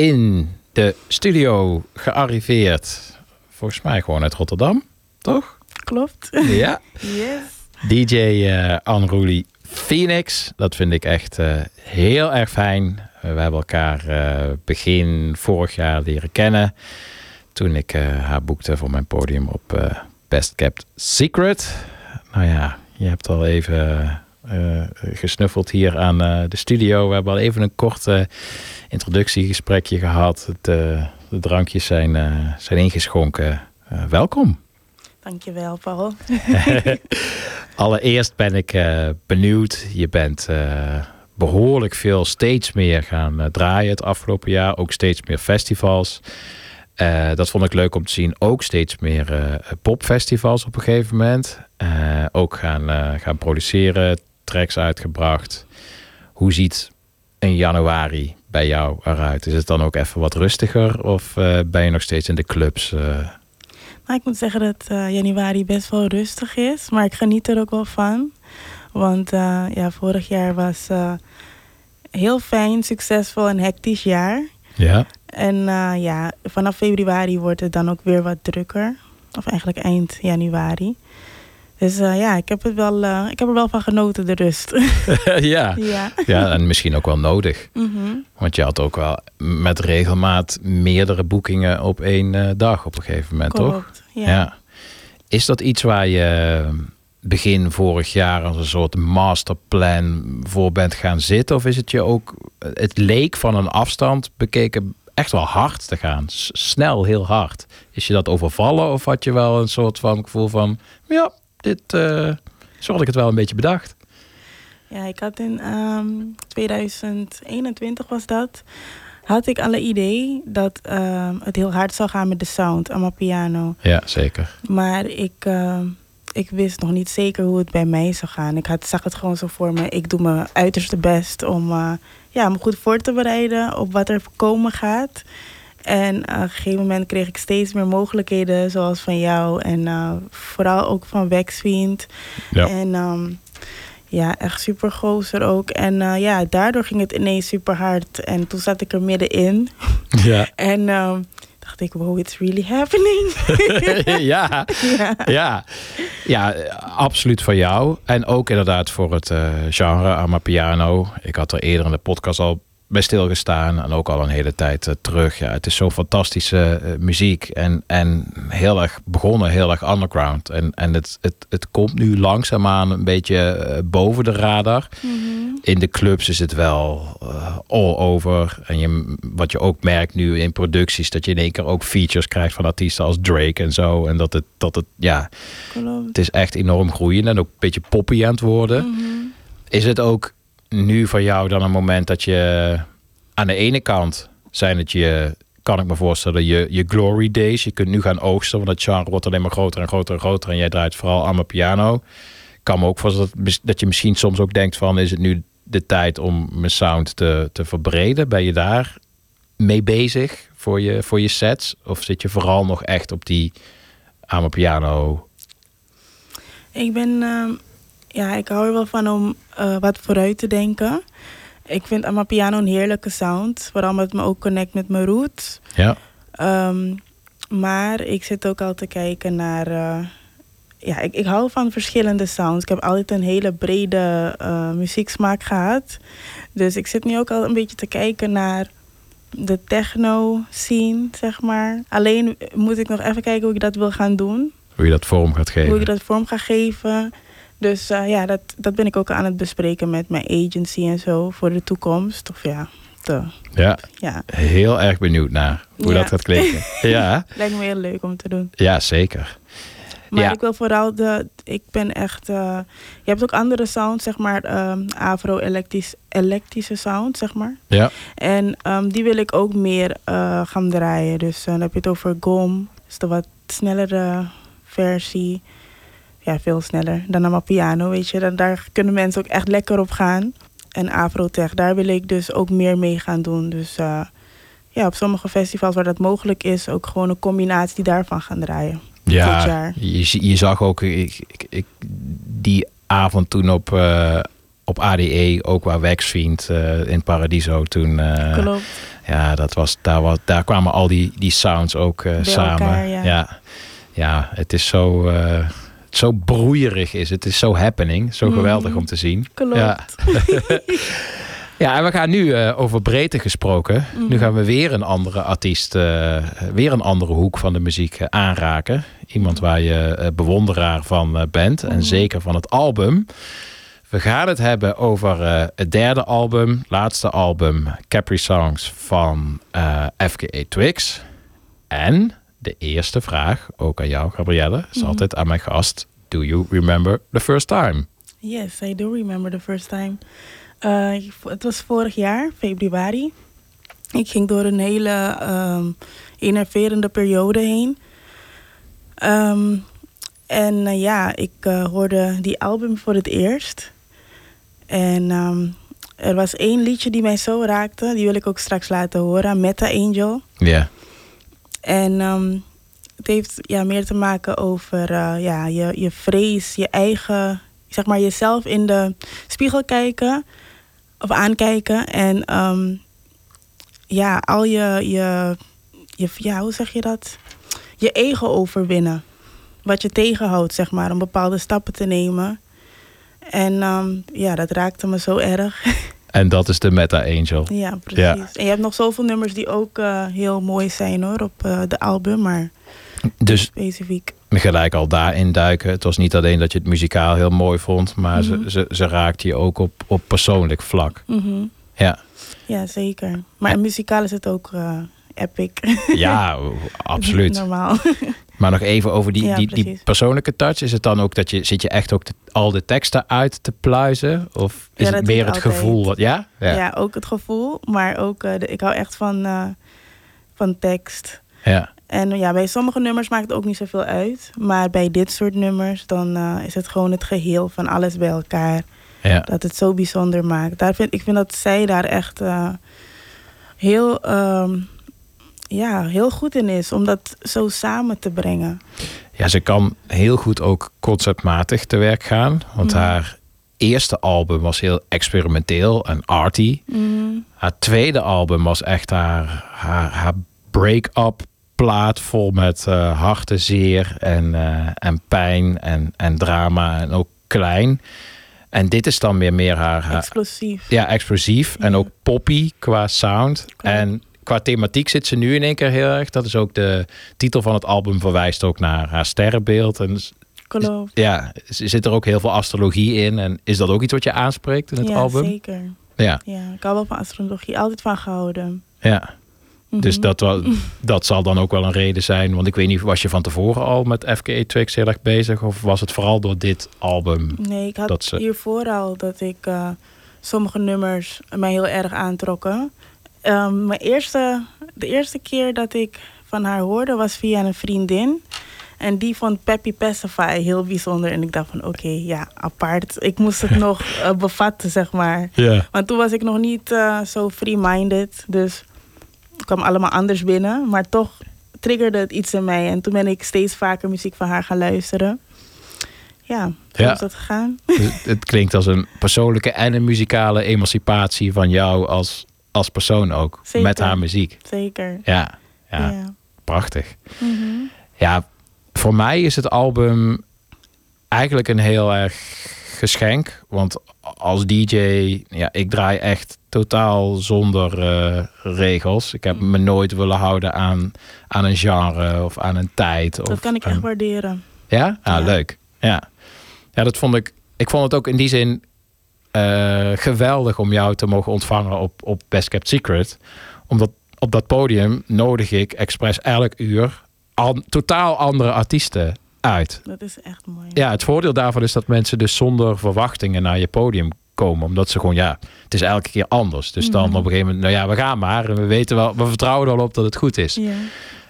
In de studio gearriveerd. Volgens mij gewoon uit Rotterdam, toch? Klopt. Ja. Yes. DJ uh, Unruly Phoenix. Dat vind ik echt eh, heel erg fijn. we hebben elkaar eh, begin vorig jaar leren kennen. Toen ik eh, haar boekte voor mijn podium op eh, Best Kept Secret. Nou ja, je hebt al even eh, gesnuffeld hier aan eh, de studio. We hebben al even een korte introductiegesprekje gehad. Het, eh, de drankjes zijn, eh, zijn ingeschonken. Eh, welkom. Dankjewel, Paul. Allereerst ben ik eh, benieuwd. Je bent eh, behoorlijk veel steeds meer gaan eh, draaien het afgelopen jaar. Ook steeds meer festivals. Eh, dat vond ik leuk om te zien. Ook steeds meer eh, popfestivals op een gegeven moment. Eh, ook gaan, eh, gaan produceren, tracks uitgebracht. Hoe ziet een januari bij jou eruit? Is het dan ook even wat rustiger? Of eh, ben je nog steeds in de clubs? Maar ik moet zeggen dat eh, januari best wel rustig is. Maar ik geniet er ook wel van. Want ja, vorig jaar was heel fijn, succesvol en hectisch jaar. Ja. En ja, vanaf februari wordt het dan ook weer wat drukker. Of eigenlijk eind januari. Dus eh, ja, ik heb, het wel, eh, ik heb er wel van genoten, de rust. ja. Ja. ja, en misschien ook wel nodig. Mhm. Want je had ook wel met regelmaat meerdere boekingen op één eh, dag op een gegeven moment, toch? Ja. Is dat iets waar je begin vorig jaar als een soort masterplan voor bent gaan zitten? Of is het je ook, het leek van een afstand bekeken echt wel hard te gaan? S- snel, heel hard. Is je dat overvallen of had je wel een soort van gevoel van, ja, dit, eh zo had ik het wel een beetje bedacht? Ja, ik had in ehm, 2021 was dat. Had ik al een idee dat ehm, het heel hard zou gaan met de sound aan mijn piano. Ja, zeker. Maar ik, ehm, ik wist nog niet zeker hoe het bij mij zou gaan. Ik had, zag het gewoon zo voor me. Ik doe mijn uiterste best om eh, ja, me goed voor te bereiden op wat er komen gaat. En eh, op een gegeven moment kreeg ik steeds meer mogelijkheden, zoals van jou. En eh, vooral ook van Waxfiend. Ja. En ehm, ja, echt super gozer ook. En eh, ja, daardoor ging het ineens super hard. En toen zat ik er middenin. Ja. En ehm, dacht ik, wow, it's really happening. ja, Ja. ja. ja, absoluut voor jou. En ook inderdaad voor het eh, genre Amapiano. Ik had er eerder in de podcast al bij stilgestaan. En ook al een hele tijd eh, terug. Ja, het is zo fantastische eh, muziek. En, en heel erg begonnen, heel erg underground. En, en het, het, het komt nu langzaamaan een beetje eh, boven de radar. In de clubs is het wel all over. En je, wat je ook merkt nu in producties, dat je in één keer ook features krijgt van artiesten als Drake en zo. En dat het, dat het ja, Klopt. het is echt enorm groeien en ook een beetje poppy aan het worden. Is het ook nu voor jou dan een moment dat je aan de ene kant zijn het je, kan ik me voorstellen, je, je glory days. Je kunt nu gaan oogsten, want het genre wordt alleen maar groter en groter en groter. En jij draait vooral allemaal piano. Ik kan me ook voorstellen dat, dat je misschien soms ook denkt van, is het nu de tijd om mijn sound te, te verbreden? Ben je daar mee bezig voor je, voor je sets? Of zit je vooral nog echt op die piano? Ik ben, ehm, ja, ik hou er wel van om eh, wat vooruit te denken. Ik vind Amapiano een heerlijke sound. Vooral omdat het me ook connect met mijn roots. Ja. Ehm, maar ik zit ook al te kijken naar. eh, ja, ik, ik hou van verschillende sounds. Ik heb altijd een hele brede eh, muzieksmaak gehad. Dus ik zit nu ook al een beetje te kijken naar de techno scene, zeg maar. Alleen moet ik nog even kijken hoe ik dat wil gaan doen. Hoe je dat vorm gaat geven? Hoe ik dat vorm ga geven. Dus eh, ja, dat, dat ben ik ook aan het bespreken met mijn agency en zo voor de toekomst. Of ja, te, Ja, ja. heel erg benieuwd naar hoe Ja. dat gaat klinken. ja, lijkt me heel leuk om te doen. ja, zeker. Maar Ja. ik wil vooral de. Ik ben echt. eh, je hebt ook andere sounds, zeg maar. ehm Afro-elektrische sound, zeg maar. Ja. En ehm, die wil ik ook meer eh, gaan draaien. Dus dan heb je het over GOM. Dat is de wat snellere versie. Ja, veel sneller dan mijn piano, weet je. Dan, daar kunnen mensen ook echt lekker op gaan. En Afrotech, daar wil ik dus ook meer mee gaan doen. Dus eh, ja, op sommige festivals waar dat mogelijk is... ook gewoon een combinatie daarvan gaan draaien. Ja, je, je zag ook ik, ik, ik- die avond toen op, eh, op ADE, ook waar Waxfiend eh in Paradiso toen. eh, Klopt. Ja, dat was, daar, was, daar kwamen al die, die sounds ook eh, samen. elkaar, ja. ja. Ja, het is zo, eh, zo broeierig is. Het is zo happening. Zo Mhm. geweldig om te zien. Klopt. Ja. Ja, en we gaan nu eh, over breedte gesproken. Nu Mhm. gaan we weer een andere artiest, eh, weer een andere hoek van de muziek eh, aanraken. Iemand waar je bewonderaar van bent en zeker van het album. We gaan het hebben over het derde album, laatste album, Capri Songs van FKA Twix. En de eerste vraag, ook aan jou Gabrielle, is Mhm. altijd aan mijn gast. Do you remember the first time? Yes, I do remember the first time. Uh, het was vorig jaar, februari. Ik ging door een hele ehm, enerverende periode heen. Ehm, en eh, ja, ik eh, hoorde die album voor het eerst. En ehm, er was één liedje die mij zo raakte. Die wil ik ook straks laten horen. Meta Angel. Ja. En ehm, het heeft ja, meer te maken over eh, ja, je, je vrees, je eigen, zeg maar, jezelf in de spiegel kijken of aankijken. En ehm, ja, al je, je, je, ja, hoe zeg je dat? Je ego overwinnen. Wat je tegenhoudt, zeg maar, om bepaalde stappen te nemen. En ehm, ja, dat raakte me zo erg. En dat is de Meta Angel. Ja, precies. En je hebt nog zoveel nummers die ook eh, heel mooi zijn hoor, op eh, de album, maar Dus specifiek. gelijk al daarin duiken. Het was niet alleen dat je het muzikaal heel mooi vond, maar Mhm. ze, ze, ze raakte je ook op, op persoonlijk vlak. Mhm. Ja, Ja, zeker. Maar muzikaal is het ook eh, epic. ja absoluut. Normaal. Maar nog even over die, Ja, die, die persoonlijke touch. Is het dan ook dat je zit je echt ook al de teksten uit te pluizen? Of is Ja, het meer het altijd. gevoel? Wat, ja? Ja. ook het gevoel, maar ook, eh, de, ik hou echt van, eh, van tekst. Ja. En ja, bij sommige nummers maakt het ook niet zoveel uit. Maar bij dit soort nummers, dan eh, is het gewoon het geheel van alles bij elkaar. Ja. Dat het zo bijzonder maakt. Daar vind, ik vind dat zij daar echt heel, ehm, ja, heel goed in is. Om dat zo samen te brengen. Ja, ze kan heel goed ook conceptmatig te werk gaan. Want Mhm. haar eerste album was heel experimenteel en arty. Mhm. Haar tweede album was echt haar, haar, haar break-up plaat vol met hartenzeer en, eh, en pijn en, en drama en ook klein. En dit is dan weer meer haar... haar Explosief. ja, explosief en ook poppy qua sound. En qua thematiek zit ze nu in één keer heel erg. Dat is ook de titel van het album verwijst ook naar haar sterrenbeeld. En Klopt. ja, zit er ook heel veel astrologie in. En is dat ook iets wat je aanspreekt in het ja, album? zeker. Ja. Ja, ik hou wel van astrologie. Altijd van gehouden. Ja. Dus Mhm. dat, wel, dat zal dan ook wel een reden zijn. Want ik weet niet, was je van tevoren al met FKA Twix heel erg bezig? Of was het vooral door dit album? Nee, ik had dat ze... hiervoor al dat ik eh, sommige nummers mij heel erg aantrokken. Ehm, mijn eerste, de eerste keer dat ik van haar hoorde was via een vriendin. En die vond Peppy Pacify heel bijzonder. En ik dacht van oké, ja, apart. Ik moest het nog eh, bevatten, zeg maar. Want toen was ik nog niet eh, zo free-minded. Dus het kwam allemaal anders binnen. Maar toch triggerde het iets in mij. En toen ben ik steeds vaker muziek van haar gaan luisteren. Ja, zo Ja. is dat gegaan. het, het klinkt als een persoonlijke en een muzikale emancipatie van jou als, als persoon ook. Zeker. Met haar muziek. Zeker. Ja, ja, Ja. prachtig. Mhm. Ja, voor mij is het album eigenlijk een heel erg geschenk. Want als DJ, ja, ik draai echt totaal zonder eh, regels. Ik heb me nooit willen houden aan, aan een genre of aan een tijd. Dat of kan ik echt waarderen. Ja? Ah, leuk. Ja. ja, dat vond ik. Ik vond het ook in die zin eh, geweldig om jou te mogen ontvangen op, op Best Kept Secret. Omdat op dat podium nodig ik expres elk uur an- totaal andere artiesten uit. Dat is echt mooi. Ja, het voordeel daarvan is dat mensen dus zonder verwachtingen naar je podium komen. Omdat ze gewoon, ja, het is elke keer anders. Dus dan Mhm. op een gegeven moment, nou ja, we gaan maar. En we weten wel, we vertrouwen er al op dat het goed is. Ja.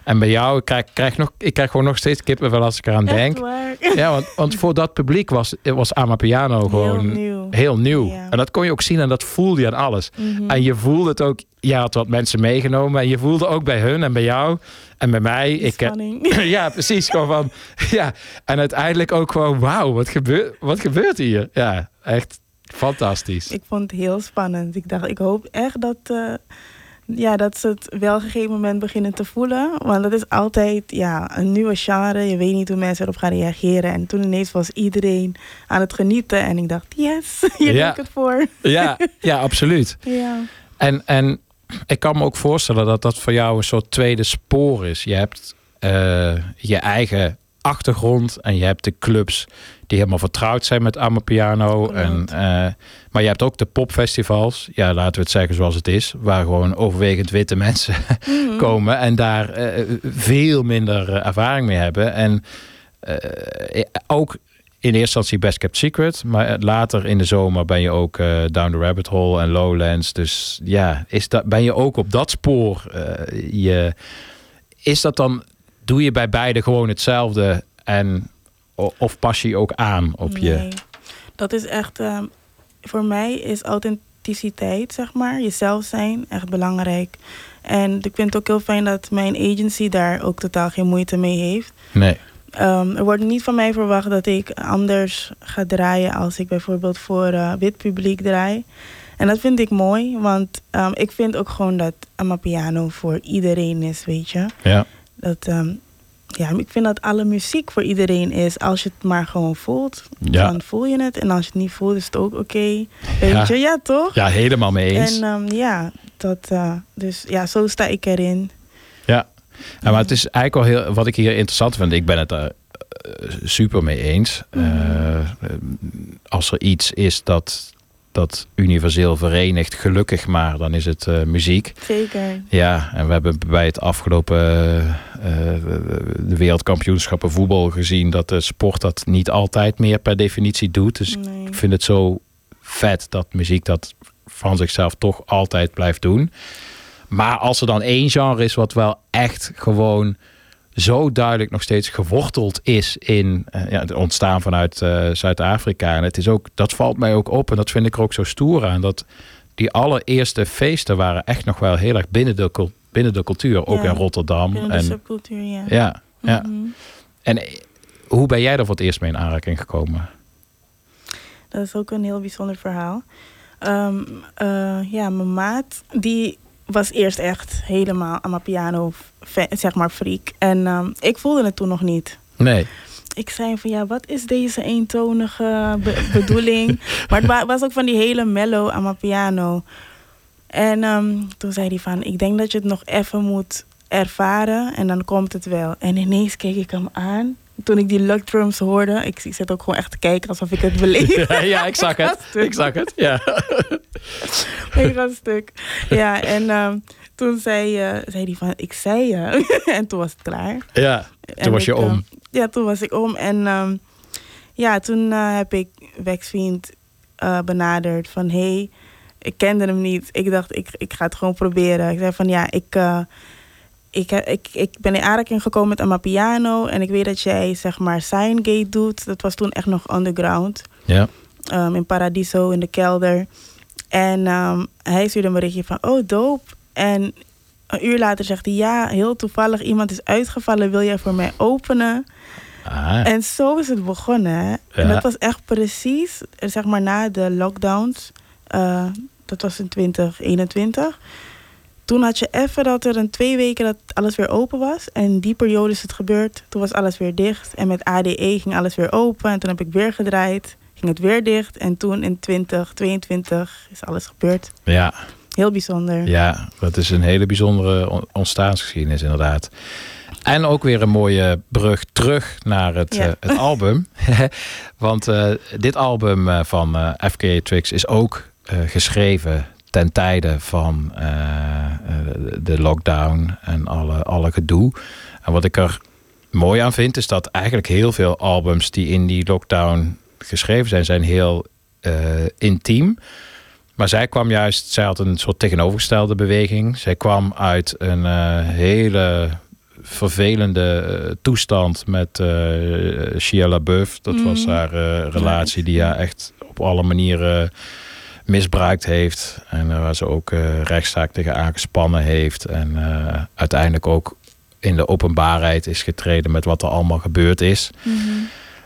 En bij jou, ik krijg, krijg nog, ik krijg gewoon nog steeds kippenvel als ik eraan Echt denk. waar? Ja, want, want voor dat publiek was, was Amapiano gewoon nieuw. heel nieuw. Ja. En dat kon je ook zien en dat voelde je aan alles. Mhm. En je voelde het ook, je had wat mensen meegenomen. En je voelde ook bij hun en bij jou en bij mij. Ik, spanning. ja, precies. Gewoon van, ja. En uiteindelijk ook gewoon, wauw, wat, gebeurt wat gebeurt hier? Ja, echt fantastisch. Ik vond het heel spannend. Ik dacht, ik hoop echt dat, eh, ja, dat ze het wel op een gegeven moment beginnen te voelen. Want dat is altijd ja, een nieuwe genre. Je weet niet hoe mensen erop gaan reageren. En toen ineens was iedereen aan het genieten. En ik dacht, yes, hier Ja. doe ik het voor. Ja, ja absoluut. Ja. En, en ik kan me ook voorstellen dat dat voor jou een soort tweede spoor is. Je hebt eh, je eigen achtergrond en je hebt de clubs die helemaal vertrouwd zijn met Amapiano. En, eh, maar je hebt ook de popfestivals, ja, laten we het zeggen zoals het is, waar gewoon overwegend witte mensen komen en daar eh, veel minder eh, ervaring mee hebben. En ook in eerste instantie Best Kept Secret, maar later in de zomer ben je ook Down the Rabbit Hole en Lowlands. Dus ja, is dat, ben je ook op dat spoor? je, is dat dan, doe je bij beide gewoon hetzelfde en of pas je je ook aan op je? Nee, dat is echt, ehm, voor mij is authenticiteit, zeg maar, jezelf zijn, echt belangrijk. En ik vind het ook heel fijn dat mijn agency daar ook totaal geen moeite mee heeft. Nee. Ehm, er wordt niet van mij verwacht dat ik anders ga draaien als ik bijvoorbeeld voor eh, wit publiek draai. En dat vind ik mooi, want ehm, ik vind ook gewoon dat Amapiano voor iedereen is, weet je. Ja. Dat, ja, ik vind dat alle muziek voor iedereen is. Als je het maar gewoon voelt, Ja. dan voel je het. En als je het niet voelt, is het ook oké. Weet Ja. je, ja toch? Ja, helemaal mee eens. En ehm, ja, dat, eh, dus ja, zo sta ik erin. Ja. Ja, maar het is eigenlijk wel heel, wat ik hier interessant vind. Ik ben het er eh, super mee eens. Eh, eh, als er iets is dat, dat universeel verenigt, gelukkig maar, dan is het eh, muziek. Zeker. Ja, en we hebben bij het afgelopen eh, eh, de wereldkampioenschappen voetbal gezien dat de sport dat niet altijd meer per definitie doet. Dus ik vind het zo vet dat muziek dat van zichzelf toch altijd blijft doen. Maar als er dan één genre is wat wel echt gewoon zo duidelijk nog steeds geworteld is in eh, ja, het ontstaan vanuit eh, Zuid-Afrika. En het is ook, dat valt mij ook op en dat vind ik er ook zo stoer aan. Dat die allereerste feesten waren echt nog wel heel erg binnen de, binnen de cultuur. Ook Ja, in Rotterdam. binnen de en, subcultuur, ja. Ja, ja. Mhm. En eh, hoe ben jij er voor het eerst mee in aanraking gekomen? Dat is ook een heel bijzonder verhaal. Ehm, eh, ja, mijn maat, die was eerst echt helemaal Amapiano, fa- zeg maar, freak. En ehm, ik voelde het toen nog niet. Nee. Ik zei van ja, wat is deze eentonige be- bedoeling? maar het wa- was ook van die hele mellow Amapiano. En ehm, toen zei hij van, ik denk dat je het nog even moet ervaren en dan komt het wel. En ineens keek ik hem aan. Toen ik die luck drums hoorde, ik, ik zat ook gewoon echt te kijken alsof ik het beleef. Ja, ja, ik zag het. Ik zag het, ja. Mega stuk. Ja, en ehm, toen zei, eh, zei hij van, ik zei je. en toen was het klaar. Ja, En toen was je ik, ehm, om. ja, toen was ik om. En ehm, ja, toen eh, heb ik Waxfiend eh benaderd van... hey, ik kende hem niet. Ik dacht, ik, ik ga het gewoon proberen. Ik zei van, ja, ik, eh, ik, ik, ik ben in aanraking gekomen met Amapiano... en ik weet dat jij, zeg maar, Signgate doet. Dat was toen echt nog underground. Ja. Ehm, in Paradiso, in de kelder. En ehm, hij stuurde een berichtje van, oh, dope. En een uur later zegt hij, ja, heel toevallig, iemand is uitgevallen, wil jij voor mij openen? Ah. En zo is het begonnen. Hè? En dat was echt precies, zeg maar, na de lockdowns. Eh, dat was in 2021. Toen had je even dat er een twee weken dat alles weer open was. En die periode is het gebeurd. Toen was alles weer dicht. En met ADE ging alles weer open. En toen heb ik weer gedraaid. Ging het weer dicht. En toen in 2022 is alles gebeurd. Ja, Heel bijzonder. ja, dat is een hele bijzondere on- ontstaansgeschiedenis inderdaad. En ook weer een mooie brug terug naar het, Ja. eh, het album. Want eh, dit album eh, van FKA Tricks is ook geschreven ten tijde van eh, eh, de lockdown en alle, alle gedoe. En wat ik er mooi aan vind, is dat eigenlijk heel veel albums die in die lockdown geschreven zijn, zijn heel eh, intiem. Maar zij kwam juist, zij had een soort tegenovergestelde beweging. Zij kwam uit een hele vervelende toestand met eh Shia LaBeouf. Dat was Mhm. haar eh, relatie die haar echt op alle manieren misbruikt heeft. En eh, waar ze ook eh rechtszaak tegen aangespannen heeft. En eh, uiteindelijk ook in de openbaarheid is getreden met wat er allemaal gebeurd is.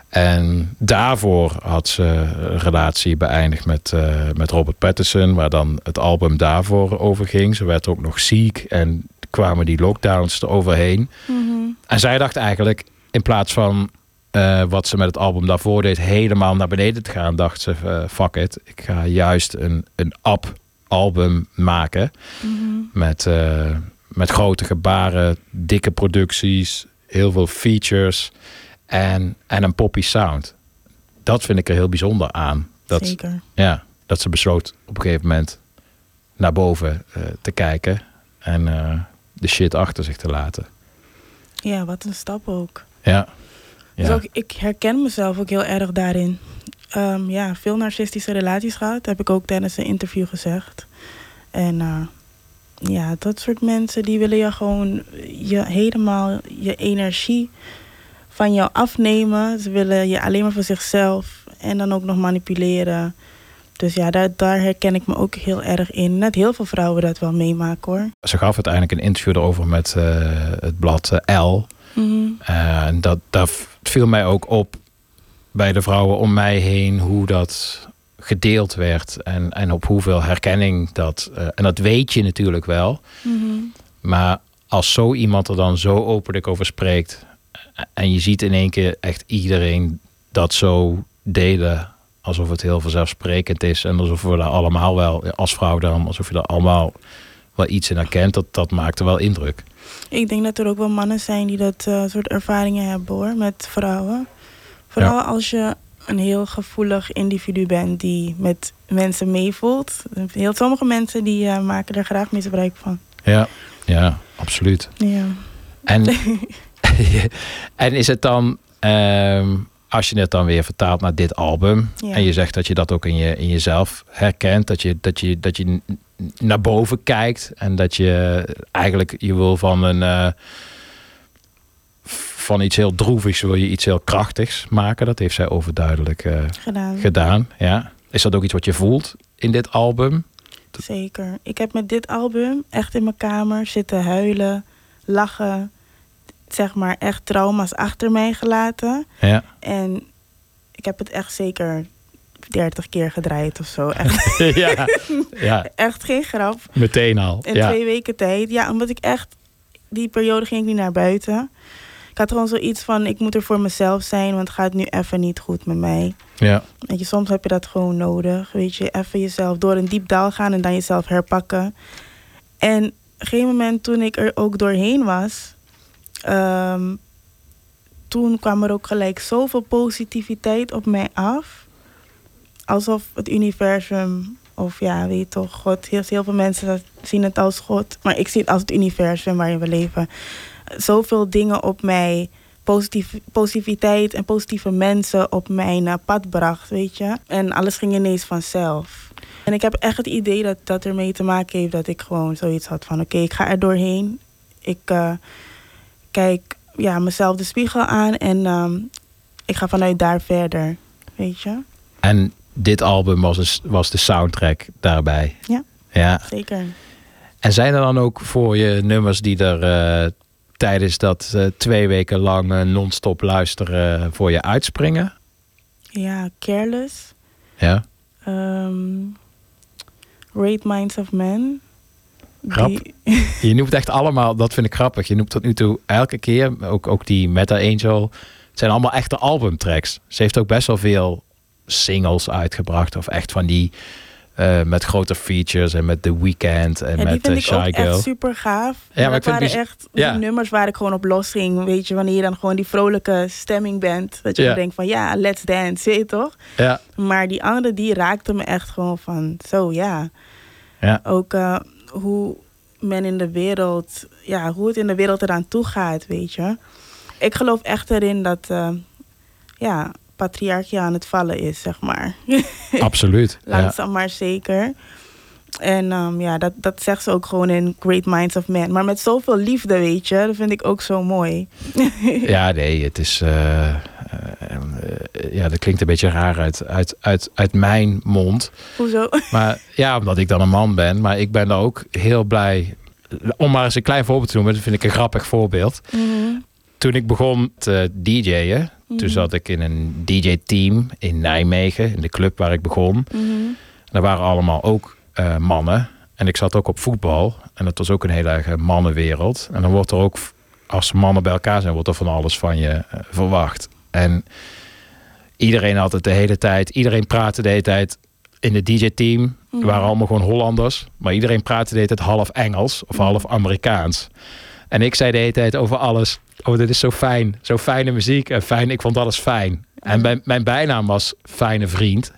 En daarvoor had ze een relatie beëindigd met, met Robert Pattinson, waar dan het album daarvoor over ging. Ze werd ook nog ziek en kwamen die lockdowns eroverheen. En zij dacht eigenlijk, in plaats van eh, wat ze met het album daarvoor deed, helemaal naar beneden te gaan, dacht ze: eh, fuck it, ik ga juist een, een up-album maken. Met, eh, met grote gebaren, dikke producties, heel veel features en, en een poppy sound. Dat vind ik er heel bijzonder aan. Dat, Zeker. Ja, dat ze besloot op een gegeven moment naar boven te kijken en de shit achter zich te laten. Ja, wat een stap ook. Ja. Dus ook, ik herken mezelf ook heel erg daarin. Ehm, ja, veel narcistische relaties gehad, heb ik ook tijdens een interview gezegd. En eh, ja, dat soort mensen die willen je gewoon je helemaal je energie van jou afnemen. Ze willen je alleen maar voor zichzelf en dan ook nog manipuleren. Dus ja, daar, daar herken ik me ook heel erg in. Net heel veel vrouwen dat wel meemaken hoor. Ze gaf uiteindelijk een interview erover met eh, het blad eh, L. Eh, En dat, dat viel mij ook op bij de vrouwen om mij heen hoe dat gedeeld werd en, en op hoeveel herkenning dat. eh, en dat weet je natuurlijk wel. Maar als zo iemand er dan zo openlijk over spreekt. en je ziet in één keer echt iedereen dat zo delen. alsof het heel vanzelfsprekend is. en alsof we daar allemaal wel, als vrouw dan, alsof je daar allemaal wel iets in herkent. Dat, dat maakte wel indruk. Ik denk dat er ook wel mannen zijn die dat eh, soort ervaringen hebben hoor, met vrouwen. Vooral als je een heel gevoelig individu bent die met mensen meevoelt. Heel, sommige mensen die eh, maken er graag misbruik van. Ja, ja, absoluut. Ja. En, en is het dan, ehm, als je het dan weer vertaalt naar dit album, Ja. en je zegt dat je dat ook in, je, in jezelf herkent, dat je, dat, je, dat je naar boven kijkt en dat je eigenlijk, je wil van een. eh, van iets heel droevigs wil je iets heel krachtigs maken. Dat heeft zij overduidelijk eh, Gedaan. gedaan. Ja. Is dat ook iets wat je voelt in dit album? Zeker. Ik heb met dit album echt in mijn kamer zitten huilen, lachen. Zeg maar echt trauma's achter mij gelaten. Ja. En ik heb het echt zeker 30 keer gedraaid of zo. Echt, ja, ja, echt geen grap. meteen al. In Ja. twee weken tijd. Ja, omdat ik echt... Die periode ging ik niet naar buiten. Ik had gewoon zoiets van... Ik moet er voor mezelf zijn, want het gaat nu even niet goed met mij. Ja. Weet je, soms heb je dat gewoon nodig. Weet je, even jezelf door een diep dal gaan en dan jezelf herpakken. En op een gegeven moment toen ik er ook doorheen was... ehm, toen kwam er ook gelijk zoveel positiviteit op mij af. Alsof het universum, of ja, weet toch, God. Heel, heel veel mensen zien het als God. Maar ik zie het als het universum waarin we leven. Zoveel dingen op mij, positiviteit en positieve mensen op mijn eh, pad bracht, weet je. En alles ging ineens vanzelf. En ik heb echt het idee dat dat ermee te maken heeft dat ik gewoon zoiets had van... oké, ik ga er doorheen. Ik eh, kijk ja, mezelf de spiegel aan en ehm, ik ga vanuit daar verder, weet je. En dit album was, was de soundtrack daarbij. Ja. Ja. Zeker. En zijn er dan ook voor je nummers die er eh, tijdens dat eh, twee weken lang eh, non-stop luisteren voor je uitspringen? Ja, Careless. Ja. Great Minds of Men. Grap. Die- Je noemt echt allemaal, dat vind ik grappig. Je noemt tot nu toe elke keer, ook, ook die Meta Angel. Het zijn allemaal echte albumtracks. Ze heeft ook best wel veel singles uitgebracht. Of echt van die eh, met grote features en met The Weeknd en Ja, die met vind eh, ik Shy ook Girl. echt super gaaf. Ja, maar ik vind waren die- echt die ja. nummers waar ik gewoon op los ging. Weet je, wanneer je dan gewoon die vrolijke stemming bent. Dat je Ja. denkt van ja, let's dance, weet je toch? Ja. Maar die andere, die raakte me echt gewoon van zo, ja. Ja. Ook eh, hoe men in de wereld, ja, hoe het in de wereld eraan toe gaat, weet je. Ik geloof echt erin dat, eh, ja, patriarchie aan het vallen is, zeg maar. Absoluut. Ja. Langzaam maar zeker. En ehm, ja, dat, dat zegt ze ook gewoon in Great Minds of Men. Maar met zoveel liefde, weet je. Dat vind ik ook zo mooi. Ja, nee, het is. eh, eh, eh, ja, dat klinkt een beetje raar uit, uit, uit, uit mijn mond. Hoezo? Maar ja, omdat ik dan een man ben. Maar ik ben er ook heel blij. Om maar eens een klein voorbeeld te noemen, dat vind ik een grappig voorbeeld. Mhm. Toen ik begon te DJ'en, Mhm. toen zat ik in een DJ-team in Nijmegen, in de club waar ik begon. Mhm. Daar waren allemaal ook eh, mannen. En ik zat ook op voetbal. En dat was ook een hele erg mannenwereld. En dan wordt er ook, als mannen bij elkaar zijn, wordt er van alles van je eh, verwacht. En iedereen had het de hele tijd. Iedereen praatte de hele tijd in het DJ-team. Mhm. Er waren allemaal gewoon Hollanders. Maar iedereen praatte de hele tijd half Engels of half Amerikaans. En ik zei de hele tijd over alles. Oh, dit is zo fijn. Zo fijne muziek. En fijn, ik vond alles fijn. En mijn, mijn bijnaam was Fijne Vriend.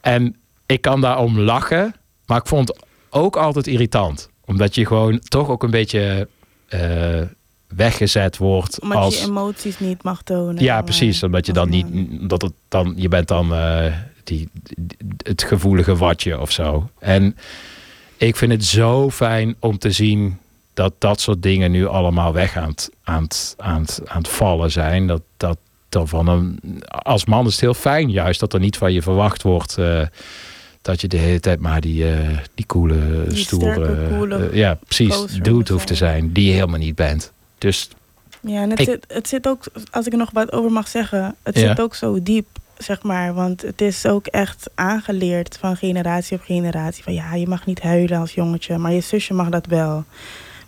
En ik kan daarom lachen. Maar ik vond het ook altijd irritant. Omdat je gewoon toch ook een beetje eh, weggezet wordt. Omdat je als, emoties niet mag tonen. ja, Maar- precies. Omdat je dan niet. Dat het dan, je bent dan eh, die, die- het gevoelige watje of zo. En ik vind het zo fijn om te zien dat dat soort dingen nu allemaal weg aan het, aan het, aan het, aan het vallen zijn. Dat, dat, dat van een, als man is het heel fijn juist dat er niet van je verwacht wordt. eh, dat je de hele tijd maar die, eh, die coole, Die stoere. sterke, coole eh, ja, precies. Dude hoeft te zijn, die je helemaal niet bent. Dus Ja, en het, Ik- zit, het zit ook, als ik er nog wat over mag zeggen, het Ja. zit ook zo diep, zeg maar. Want het is ook echt aangeleerd van generatie op generatie. Van ja, je mag niet huilen als jongetje, maar je zusje mag dat wel.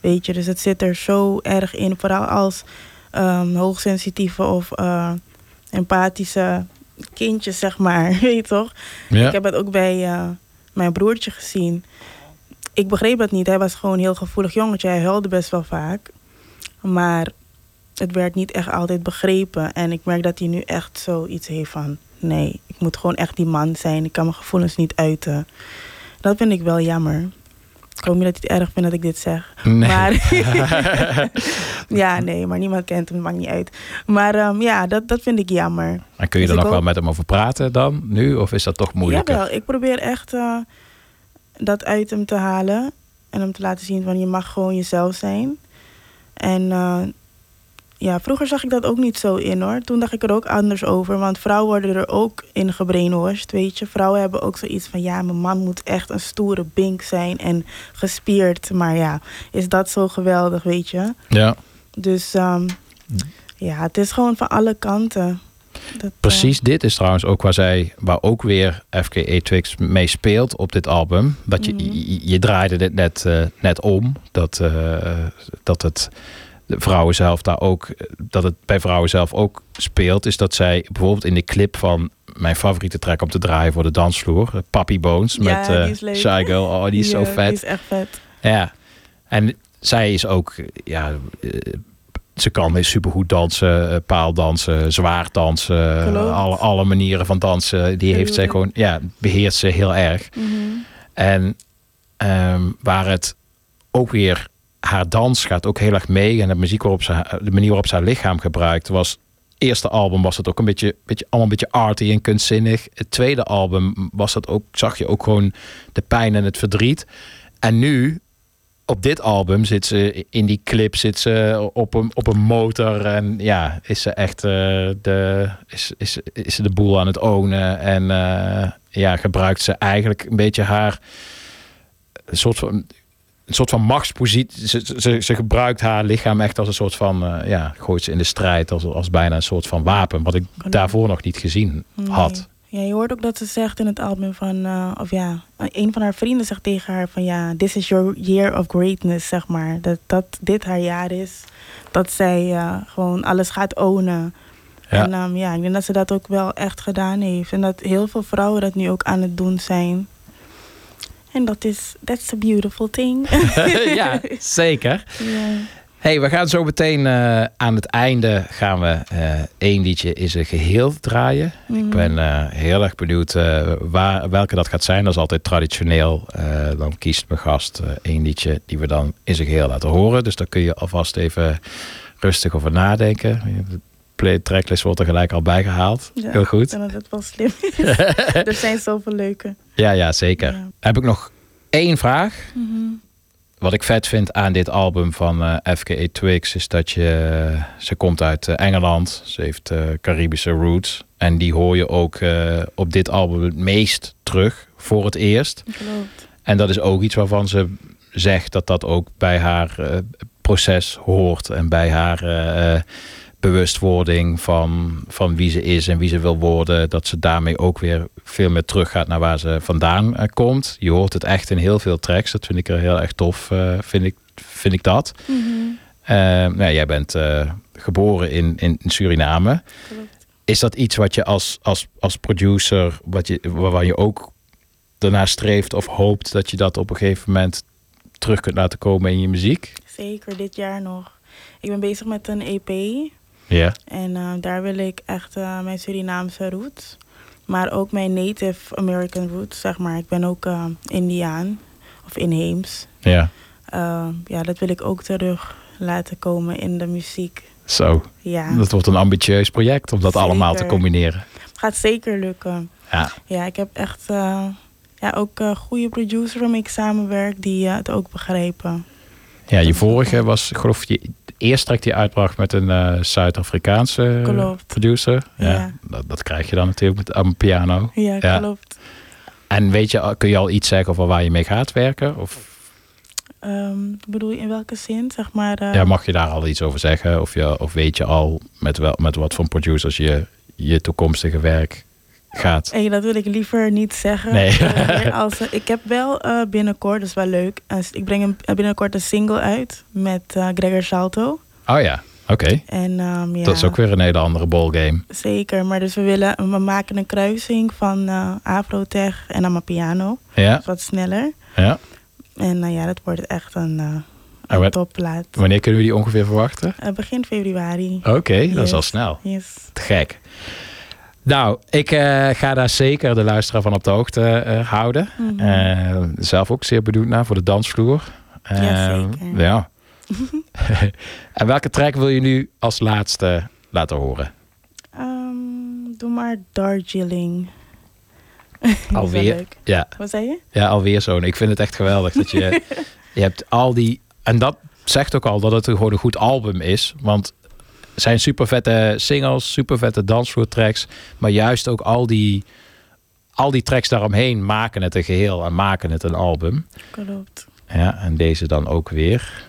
Weet je, dus het zit er zo erg in. Vooral als ehm, hoogsensitieve of eh, empathische kindjes, zeg maar. Weet je toch? Ja. Ik heb het ook bij eh, mijn broertje gezien. Ik begreep het niet. Hij was gewoon een heel gevoelig jongetje. Hij huilde best wel vaak. Maar het werd niet echt altijd begrepen. En ik merk dat hij nu echt zoiets heeft van... Nee, ik moet gewoon echt die man zijn. Ik kan mijn gevoelens niet uiten. Dat vind ik wel jammer. Ik hoop niet dat hij het erg vindt dat ik dit zeg. Nee. Maar ja, nee, maar niemand kent hem, maakt niet uit. Maar ehm, ja, dat, dat vind ik jammer. En kun je Dus er ik nog wel met hem over praten dan, nu? Of is dat toch moeilijker? Jawel, ik probeer echt eh, dat uit hem te halen. En hem te laten zien van je mag gewoon jezelf zijn. En eh, ja, vroeger zag ik dat ook niet zo in hoor. Toen dacht ik er ook anders over. Want vrouwen worden er ook in gebrainwashed, weet je. Vrouwen hebben ook zoiets van ja, mijn man moet echt een stoere bink zijn en gespierd. Maar ja, is dat zo geweldig, weet je. Ja. Dus ehm, ja, het is gewoon van alle kanten. Dat, Precies dit is trouwens ook waar zij, waar ook weer FKA Twix mee speelt op dit album. Dat je, je, je draaide dit net, eh, net om. Dat, eh, dat het de vrouwen zelf daar ook, dat het bij vrouwen zelf ook speelt. Is dat zij bijvoorbeeld in de clip van mijn favoriete track om te draaien voor de dansvloer, Papi Bones Ja, met leuk. Shy Girl. Oh, die is zo vet. Die is echt vet. Ja, en zij is ook, ja, eh, ze kan supergoed dansen, eh, paaldansen, zwaar dansen, Klopt. alle, alle manieren van dansen. Die heeft zij gewoon, ja, beheerst ze heel erg. Mhm. En ehm, waar het ook weer, haar dans gaat ook heel erg mee en de, muziek waarop ze, de manier waarop ze haar lichaam gebruikt was. Eerste album was het ook een beetje, beetje, allemaal een beetje arty en kunstzinnig. Het tweede album was dat ook, zag je ook gewoon de pijn en het verdriet. En nu, op dit album, zit ze in die clip zit ze op een, op een motor. En ja, is ze echt eh, de, is, is, is ze de boel aan het ownen. En eh, ja, gebruikt ze eigenlijk een beetje haar soort van. Een soort van machtspositie. Ze, ze, ze gebruikt haar lichaam echt als een soort van. eh, ja, gooit ze in de strijd. Als, als bijna een soort van wapen. Wat ik daarvoor nog niet gezien had. Ja, je hoort ook dat ze zegt in het album van, eh, of ja, een van haar vrienden zegt tegen haar van ja, this is your year of greatness, zeg maar. Dat, dat dit haar jaar is. Dat zij eh, gewoon alles gaat ownen. Ja. En ehm, ja, ik denk dat ze dat ook wel echt gedaan heeft. En dat heel veel vrouwen dat nu ook aan het doen zijn. En dat is, that's a beautiful thing. ja, zeker. Hey, we gaan zo meteen eh, aan het einde gaan we eh één liedje in zijn geheel draaien. Ik Mhm. ben eh, heel erg benieuwd waar, welke dat gaat zijn. Dat is altijd traditioneel. Dan kiest mijn gast één liedje die we dan in zijn geheel laten horen. Dus daar kun je alvast even rustig over nadenken. Play tracklist wordt er gelijk al bijgehaald. Ja, heel goed. Denk dat het wel slim is. er zijn zoveel leuke. Ja, ja, zeker. Heb ik nog één vraag. Mhm. Wat ik vet vind aan dit album van eh, FKA Twigs is dat je. Ze komt uit eh, Engeland. Ze heeft eh, Caribische roots. En die hoor je ook eh, op dit album het meest terug voor het eerst. Klopt. En dat is ook iets waarvan ze zegt dat dat ook bij haar eh, proces hoort. En bij haar eh, eh, bewustwording van, van wie ze is en wie ze wil worden. Dat ze daarmee ook weer veel meer teruggaat naar waar ze vandaan eh, komt. Je hoort het echt in heel veel tracks. Dat vind ik er heel erg tof, eh, vind, ik, vind ik dat. Mhm. Eh, nou, jij bent eh, geboren in, in Suriname. Is dat iets wat je als, als, als producer, wat je, waarvan je ook daarna streeft of hoopt dat je dat op een gegeven moment terug kunt laten komen in je muziek? Zeker dit jaar nog. Ik ben bezig met een EP. Ja. En eh, daar wil ik echt eh, mijn Surinaamse roots. Maar ook mijn Native American roots, zeg maar. Ik ben ook eh, Indiaan. Of inheems. Ja. Ja, dat wil ik ook terug laten komen in de muziek. Zo. Ja. Dat wordt een ambitieus project om dat allemaal te combineren. Het gaat zeker lukken. Ja. Ja, ik heb echt ja, ook goede producer waarmee ik samenwerk die het ook begrijpen. Ja, je vorige was, geloof je, de eerste track die je uitbracht met een eh, Zuid-Afrikaanse producer. Ja, Ja. Dat, dat krijg je dan natuurlijk met een piano. Ja, klopt. En weet je, kun je al iets zeggen over waar je mee gaat werken? Of Ehm, bedoel je in welke zin? Zeg maar. eh, ja, mag je daar al iets over zeggen? Of, je, of weet je al met, wel, met wat voor producers je je toekomstige werk gaat? Hey, dat wil ik liever niet zeggen. Nee. Eh, als, eh, ik heb wel eh, binnenkort, dat is wel leuk. ik breng een, binnenkort een single uit met Gregor Salto. Oh ja, oké. En ehm, ja, Dat is ook weer een hele andere ballgame. Zeker, maar dus we willen, we maken een kruising van Afrotech en Amapiano. Ja. Is wat sneller. Ja. En nou ja, dat wordt echt een, En topplaat. Wanneer kunnen we die ongeveer verwachten? Begin februari. Oké, dat is al snel. Yes. Te gek. Nou, ik eh, ga daar zeker de luisteraar van op de hoogte eh, houden. Mhm. Eh, zelf ook zeer benieuwd naar voor de dansvloer. Ja, zeker. ja. en welke track wil je nu als laatste laten horen? Ehm, doe maar Darjeeling. Alweer? Ja. Wat zei je? Ja, alweer zo'n. Ik vind het echt geweldig dat je... je hebt al die... En dat zegt ook al dat het gewoon een goed album is. Want zijn super vette singles, super vette dansvloertracks. Maar juist ook al die, al die tracks daaromheen maken het een geheel en maken het een album. Klopt. Ja, en deze dan ook weer.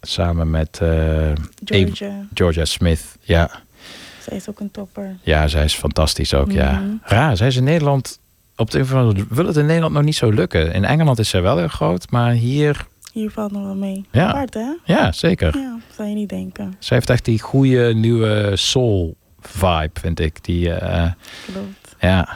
Samen met eh, Georgia. Georgia Smith. Ja. Zij is ook een topper. Ja, zij is fantastisch ook, ja. Mhm. Raar, zij is in Nederland... Op de een of andere wil het in Nederland nog niet zo lukken. In Engeland is zij wel heel groot, maar hier... Hier valt nog wel mee. Ja. Apart, hè? Ja, zeker. Ja, zou je niet denken. Zij heeft echt die goede nieuwe soul vibe, vind ik. Die, eh, Klopt. ja.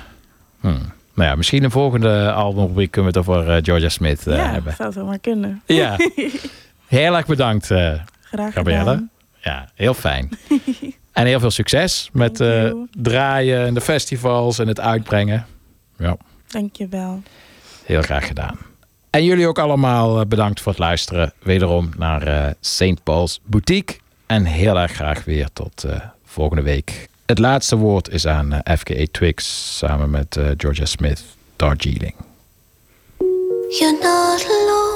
Hm. Nou ja, misschien een volgende albumrubriek kunnen we het over eh, Georgia Smith eh, ja, hebben. zou zo maar kunnen. Ja. Heel erg bedankt, Graag Gabrielle. gedaan. Ja, heel fijn. en heel veel succes met draaien en de festivals en het uitbrengen. Ja, Dankjewel. heel graag gedaan. En jullie ook allemaal eh, bedankt voor het luisteren. Wederom naar eh St. Paul's Boutique. En heel erg graag weer tot eh, volgende week. Het laatste woord is aan FKA Twigs samen met Georgia Smith, Darjeeling. You're not alone.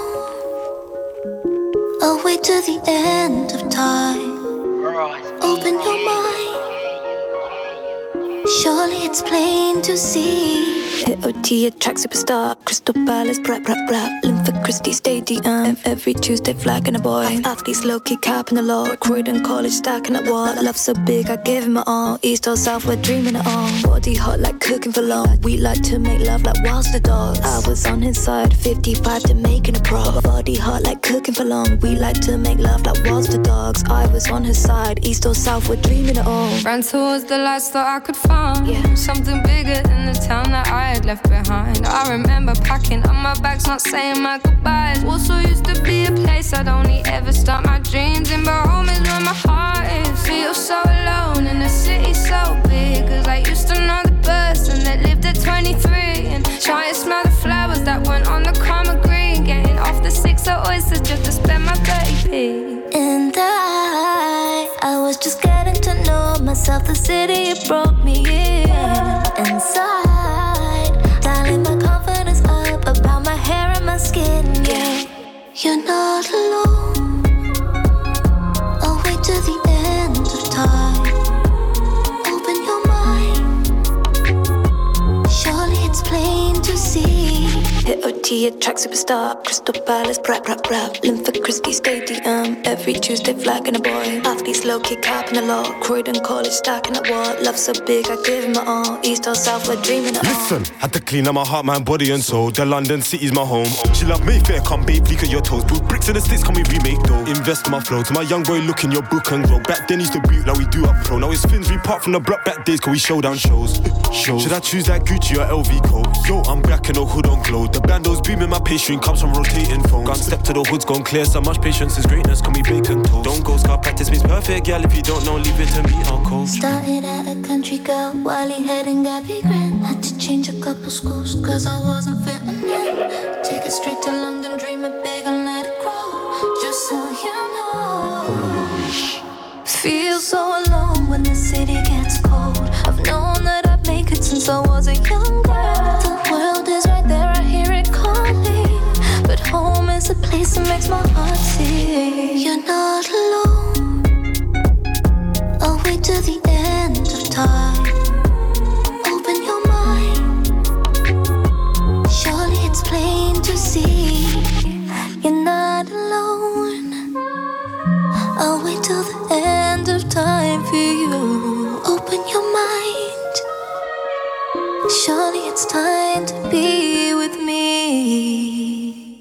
Till the end of time. Open your mind. Surely it's plain to see. OT attract superstar, Crystal Palace, rap, rap, rap, Lympha Christie Stadium. Every Tuesday, flagging a boy. Athletes low kick cap in the law. Croydon College stacking up wall. Love so big, I gave him my all. East or South, we're dreaming it all. Body hot like cooking for long. We like to make love like whilst the dogs. I was on his side, 55 to making a pro. Body hot like cooking for long. We like to make love like whilst the dogs. I was on his side, East or South, we're dreaming it all. Ran towards the lights that I could find. yeah. Something bigger than the town that I left behind. I remember packing up my bags, not saying my goodbyes. Also used to be a place I'd only ever start my dreams in, but home is where my heart is. Feel so alone in a city so big, cause I used to know the person that lived at 23 and try and smell the flowers that went on the karma green. Getting off the six of oysters just to spend my 30p. And I, I was just getting to know myself. The city it brought me in. Inside, you're not alone. Hit OT attract superstar, Crystal Palace, rap, rap, rap, Lympha Christie Stadium. Every Tuesday, flagging a boy. Athletes low kick cap in the law. Croydon College stacking up wall. Love so big, I give him my all. East or South, we're dreaming it all. Listen, had to clean up my heart, mind, body, and soul. The London city's my home. She love Mayfair, come babe, leak at your toes. Put bricks in the sticks, come we remake though? Invest in my flow. To my young boy, look in your book and grow. Back then, used to boot like we do up pro. Now it's fins, we part from the block back days, cause we show down shows. shows. Should I choose that Gucci or LV coat? Yo, I'm back in the hood on glow. The bandos beaming, my pastry comes from rotating phones. Gun step to the hood's gone clear, so much patience is greatness, can we bacon toast? Don't go scar practice means perfect, gal. If you don't know, leave it to me, I'll coach. Started at a country girl, while head and Gabby Grant. Had to change a couple schools, cause I wasn't fitting in. Take it straight to London, dream it big and let it grow. Just so you know. Feel so alone when the city gets cold. I've known that I'd make it since I was a young girl. The world is right there, calling. But home is a place that makes my heart sing. You're not alone. I'll wait till the end of time. Open your mind. Surely it's plain to see. You're not alone. I'll wait till the end of time for you. Open your mind. Surely it's time to be with me.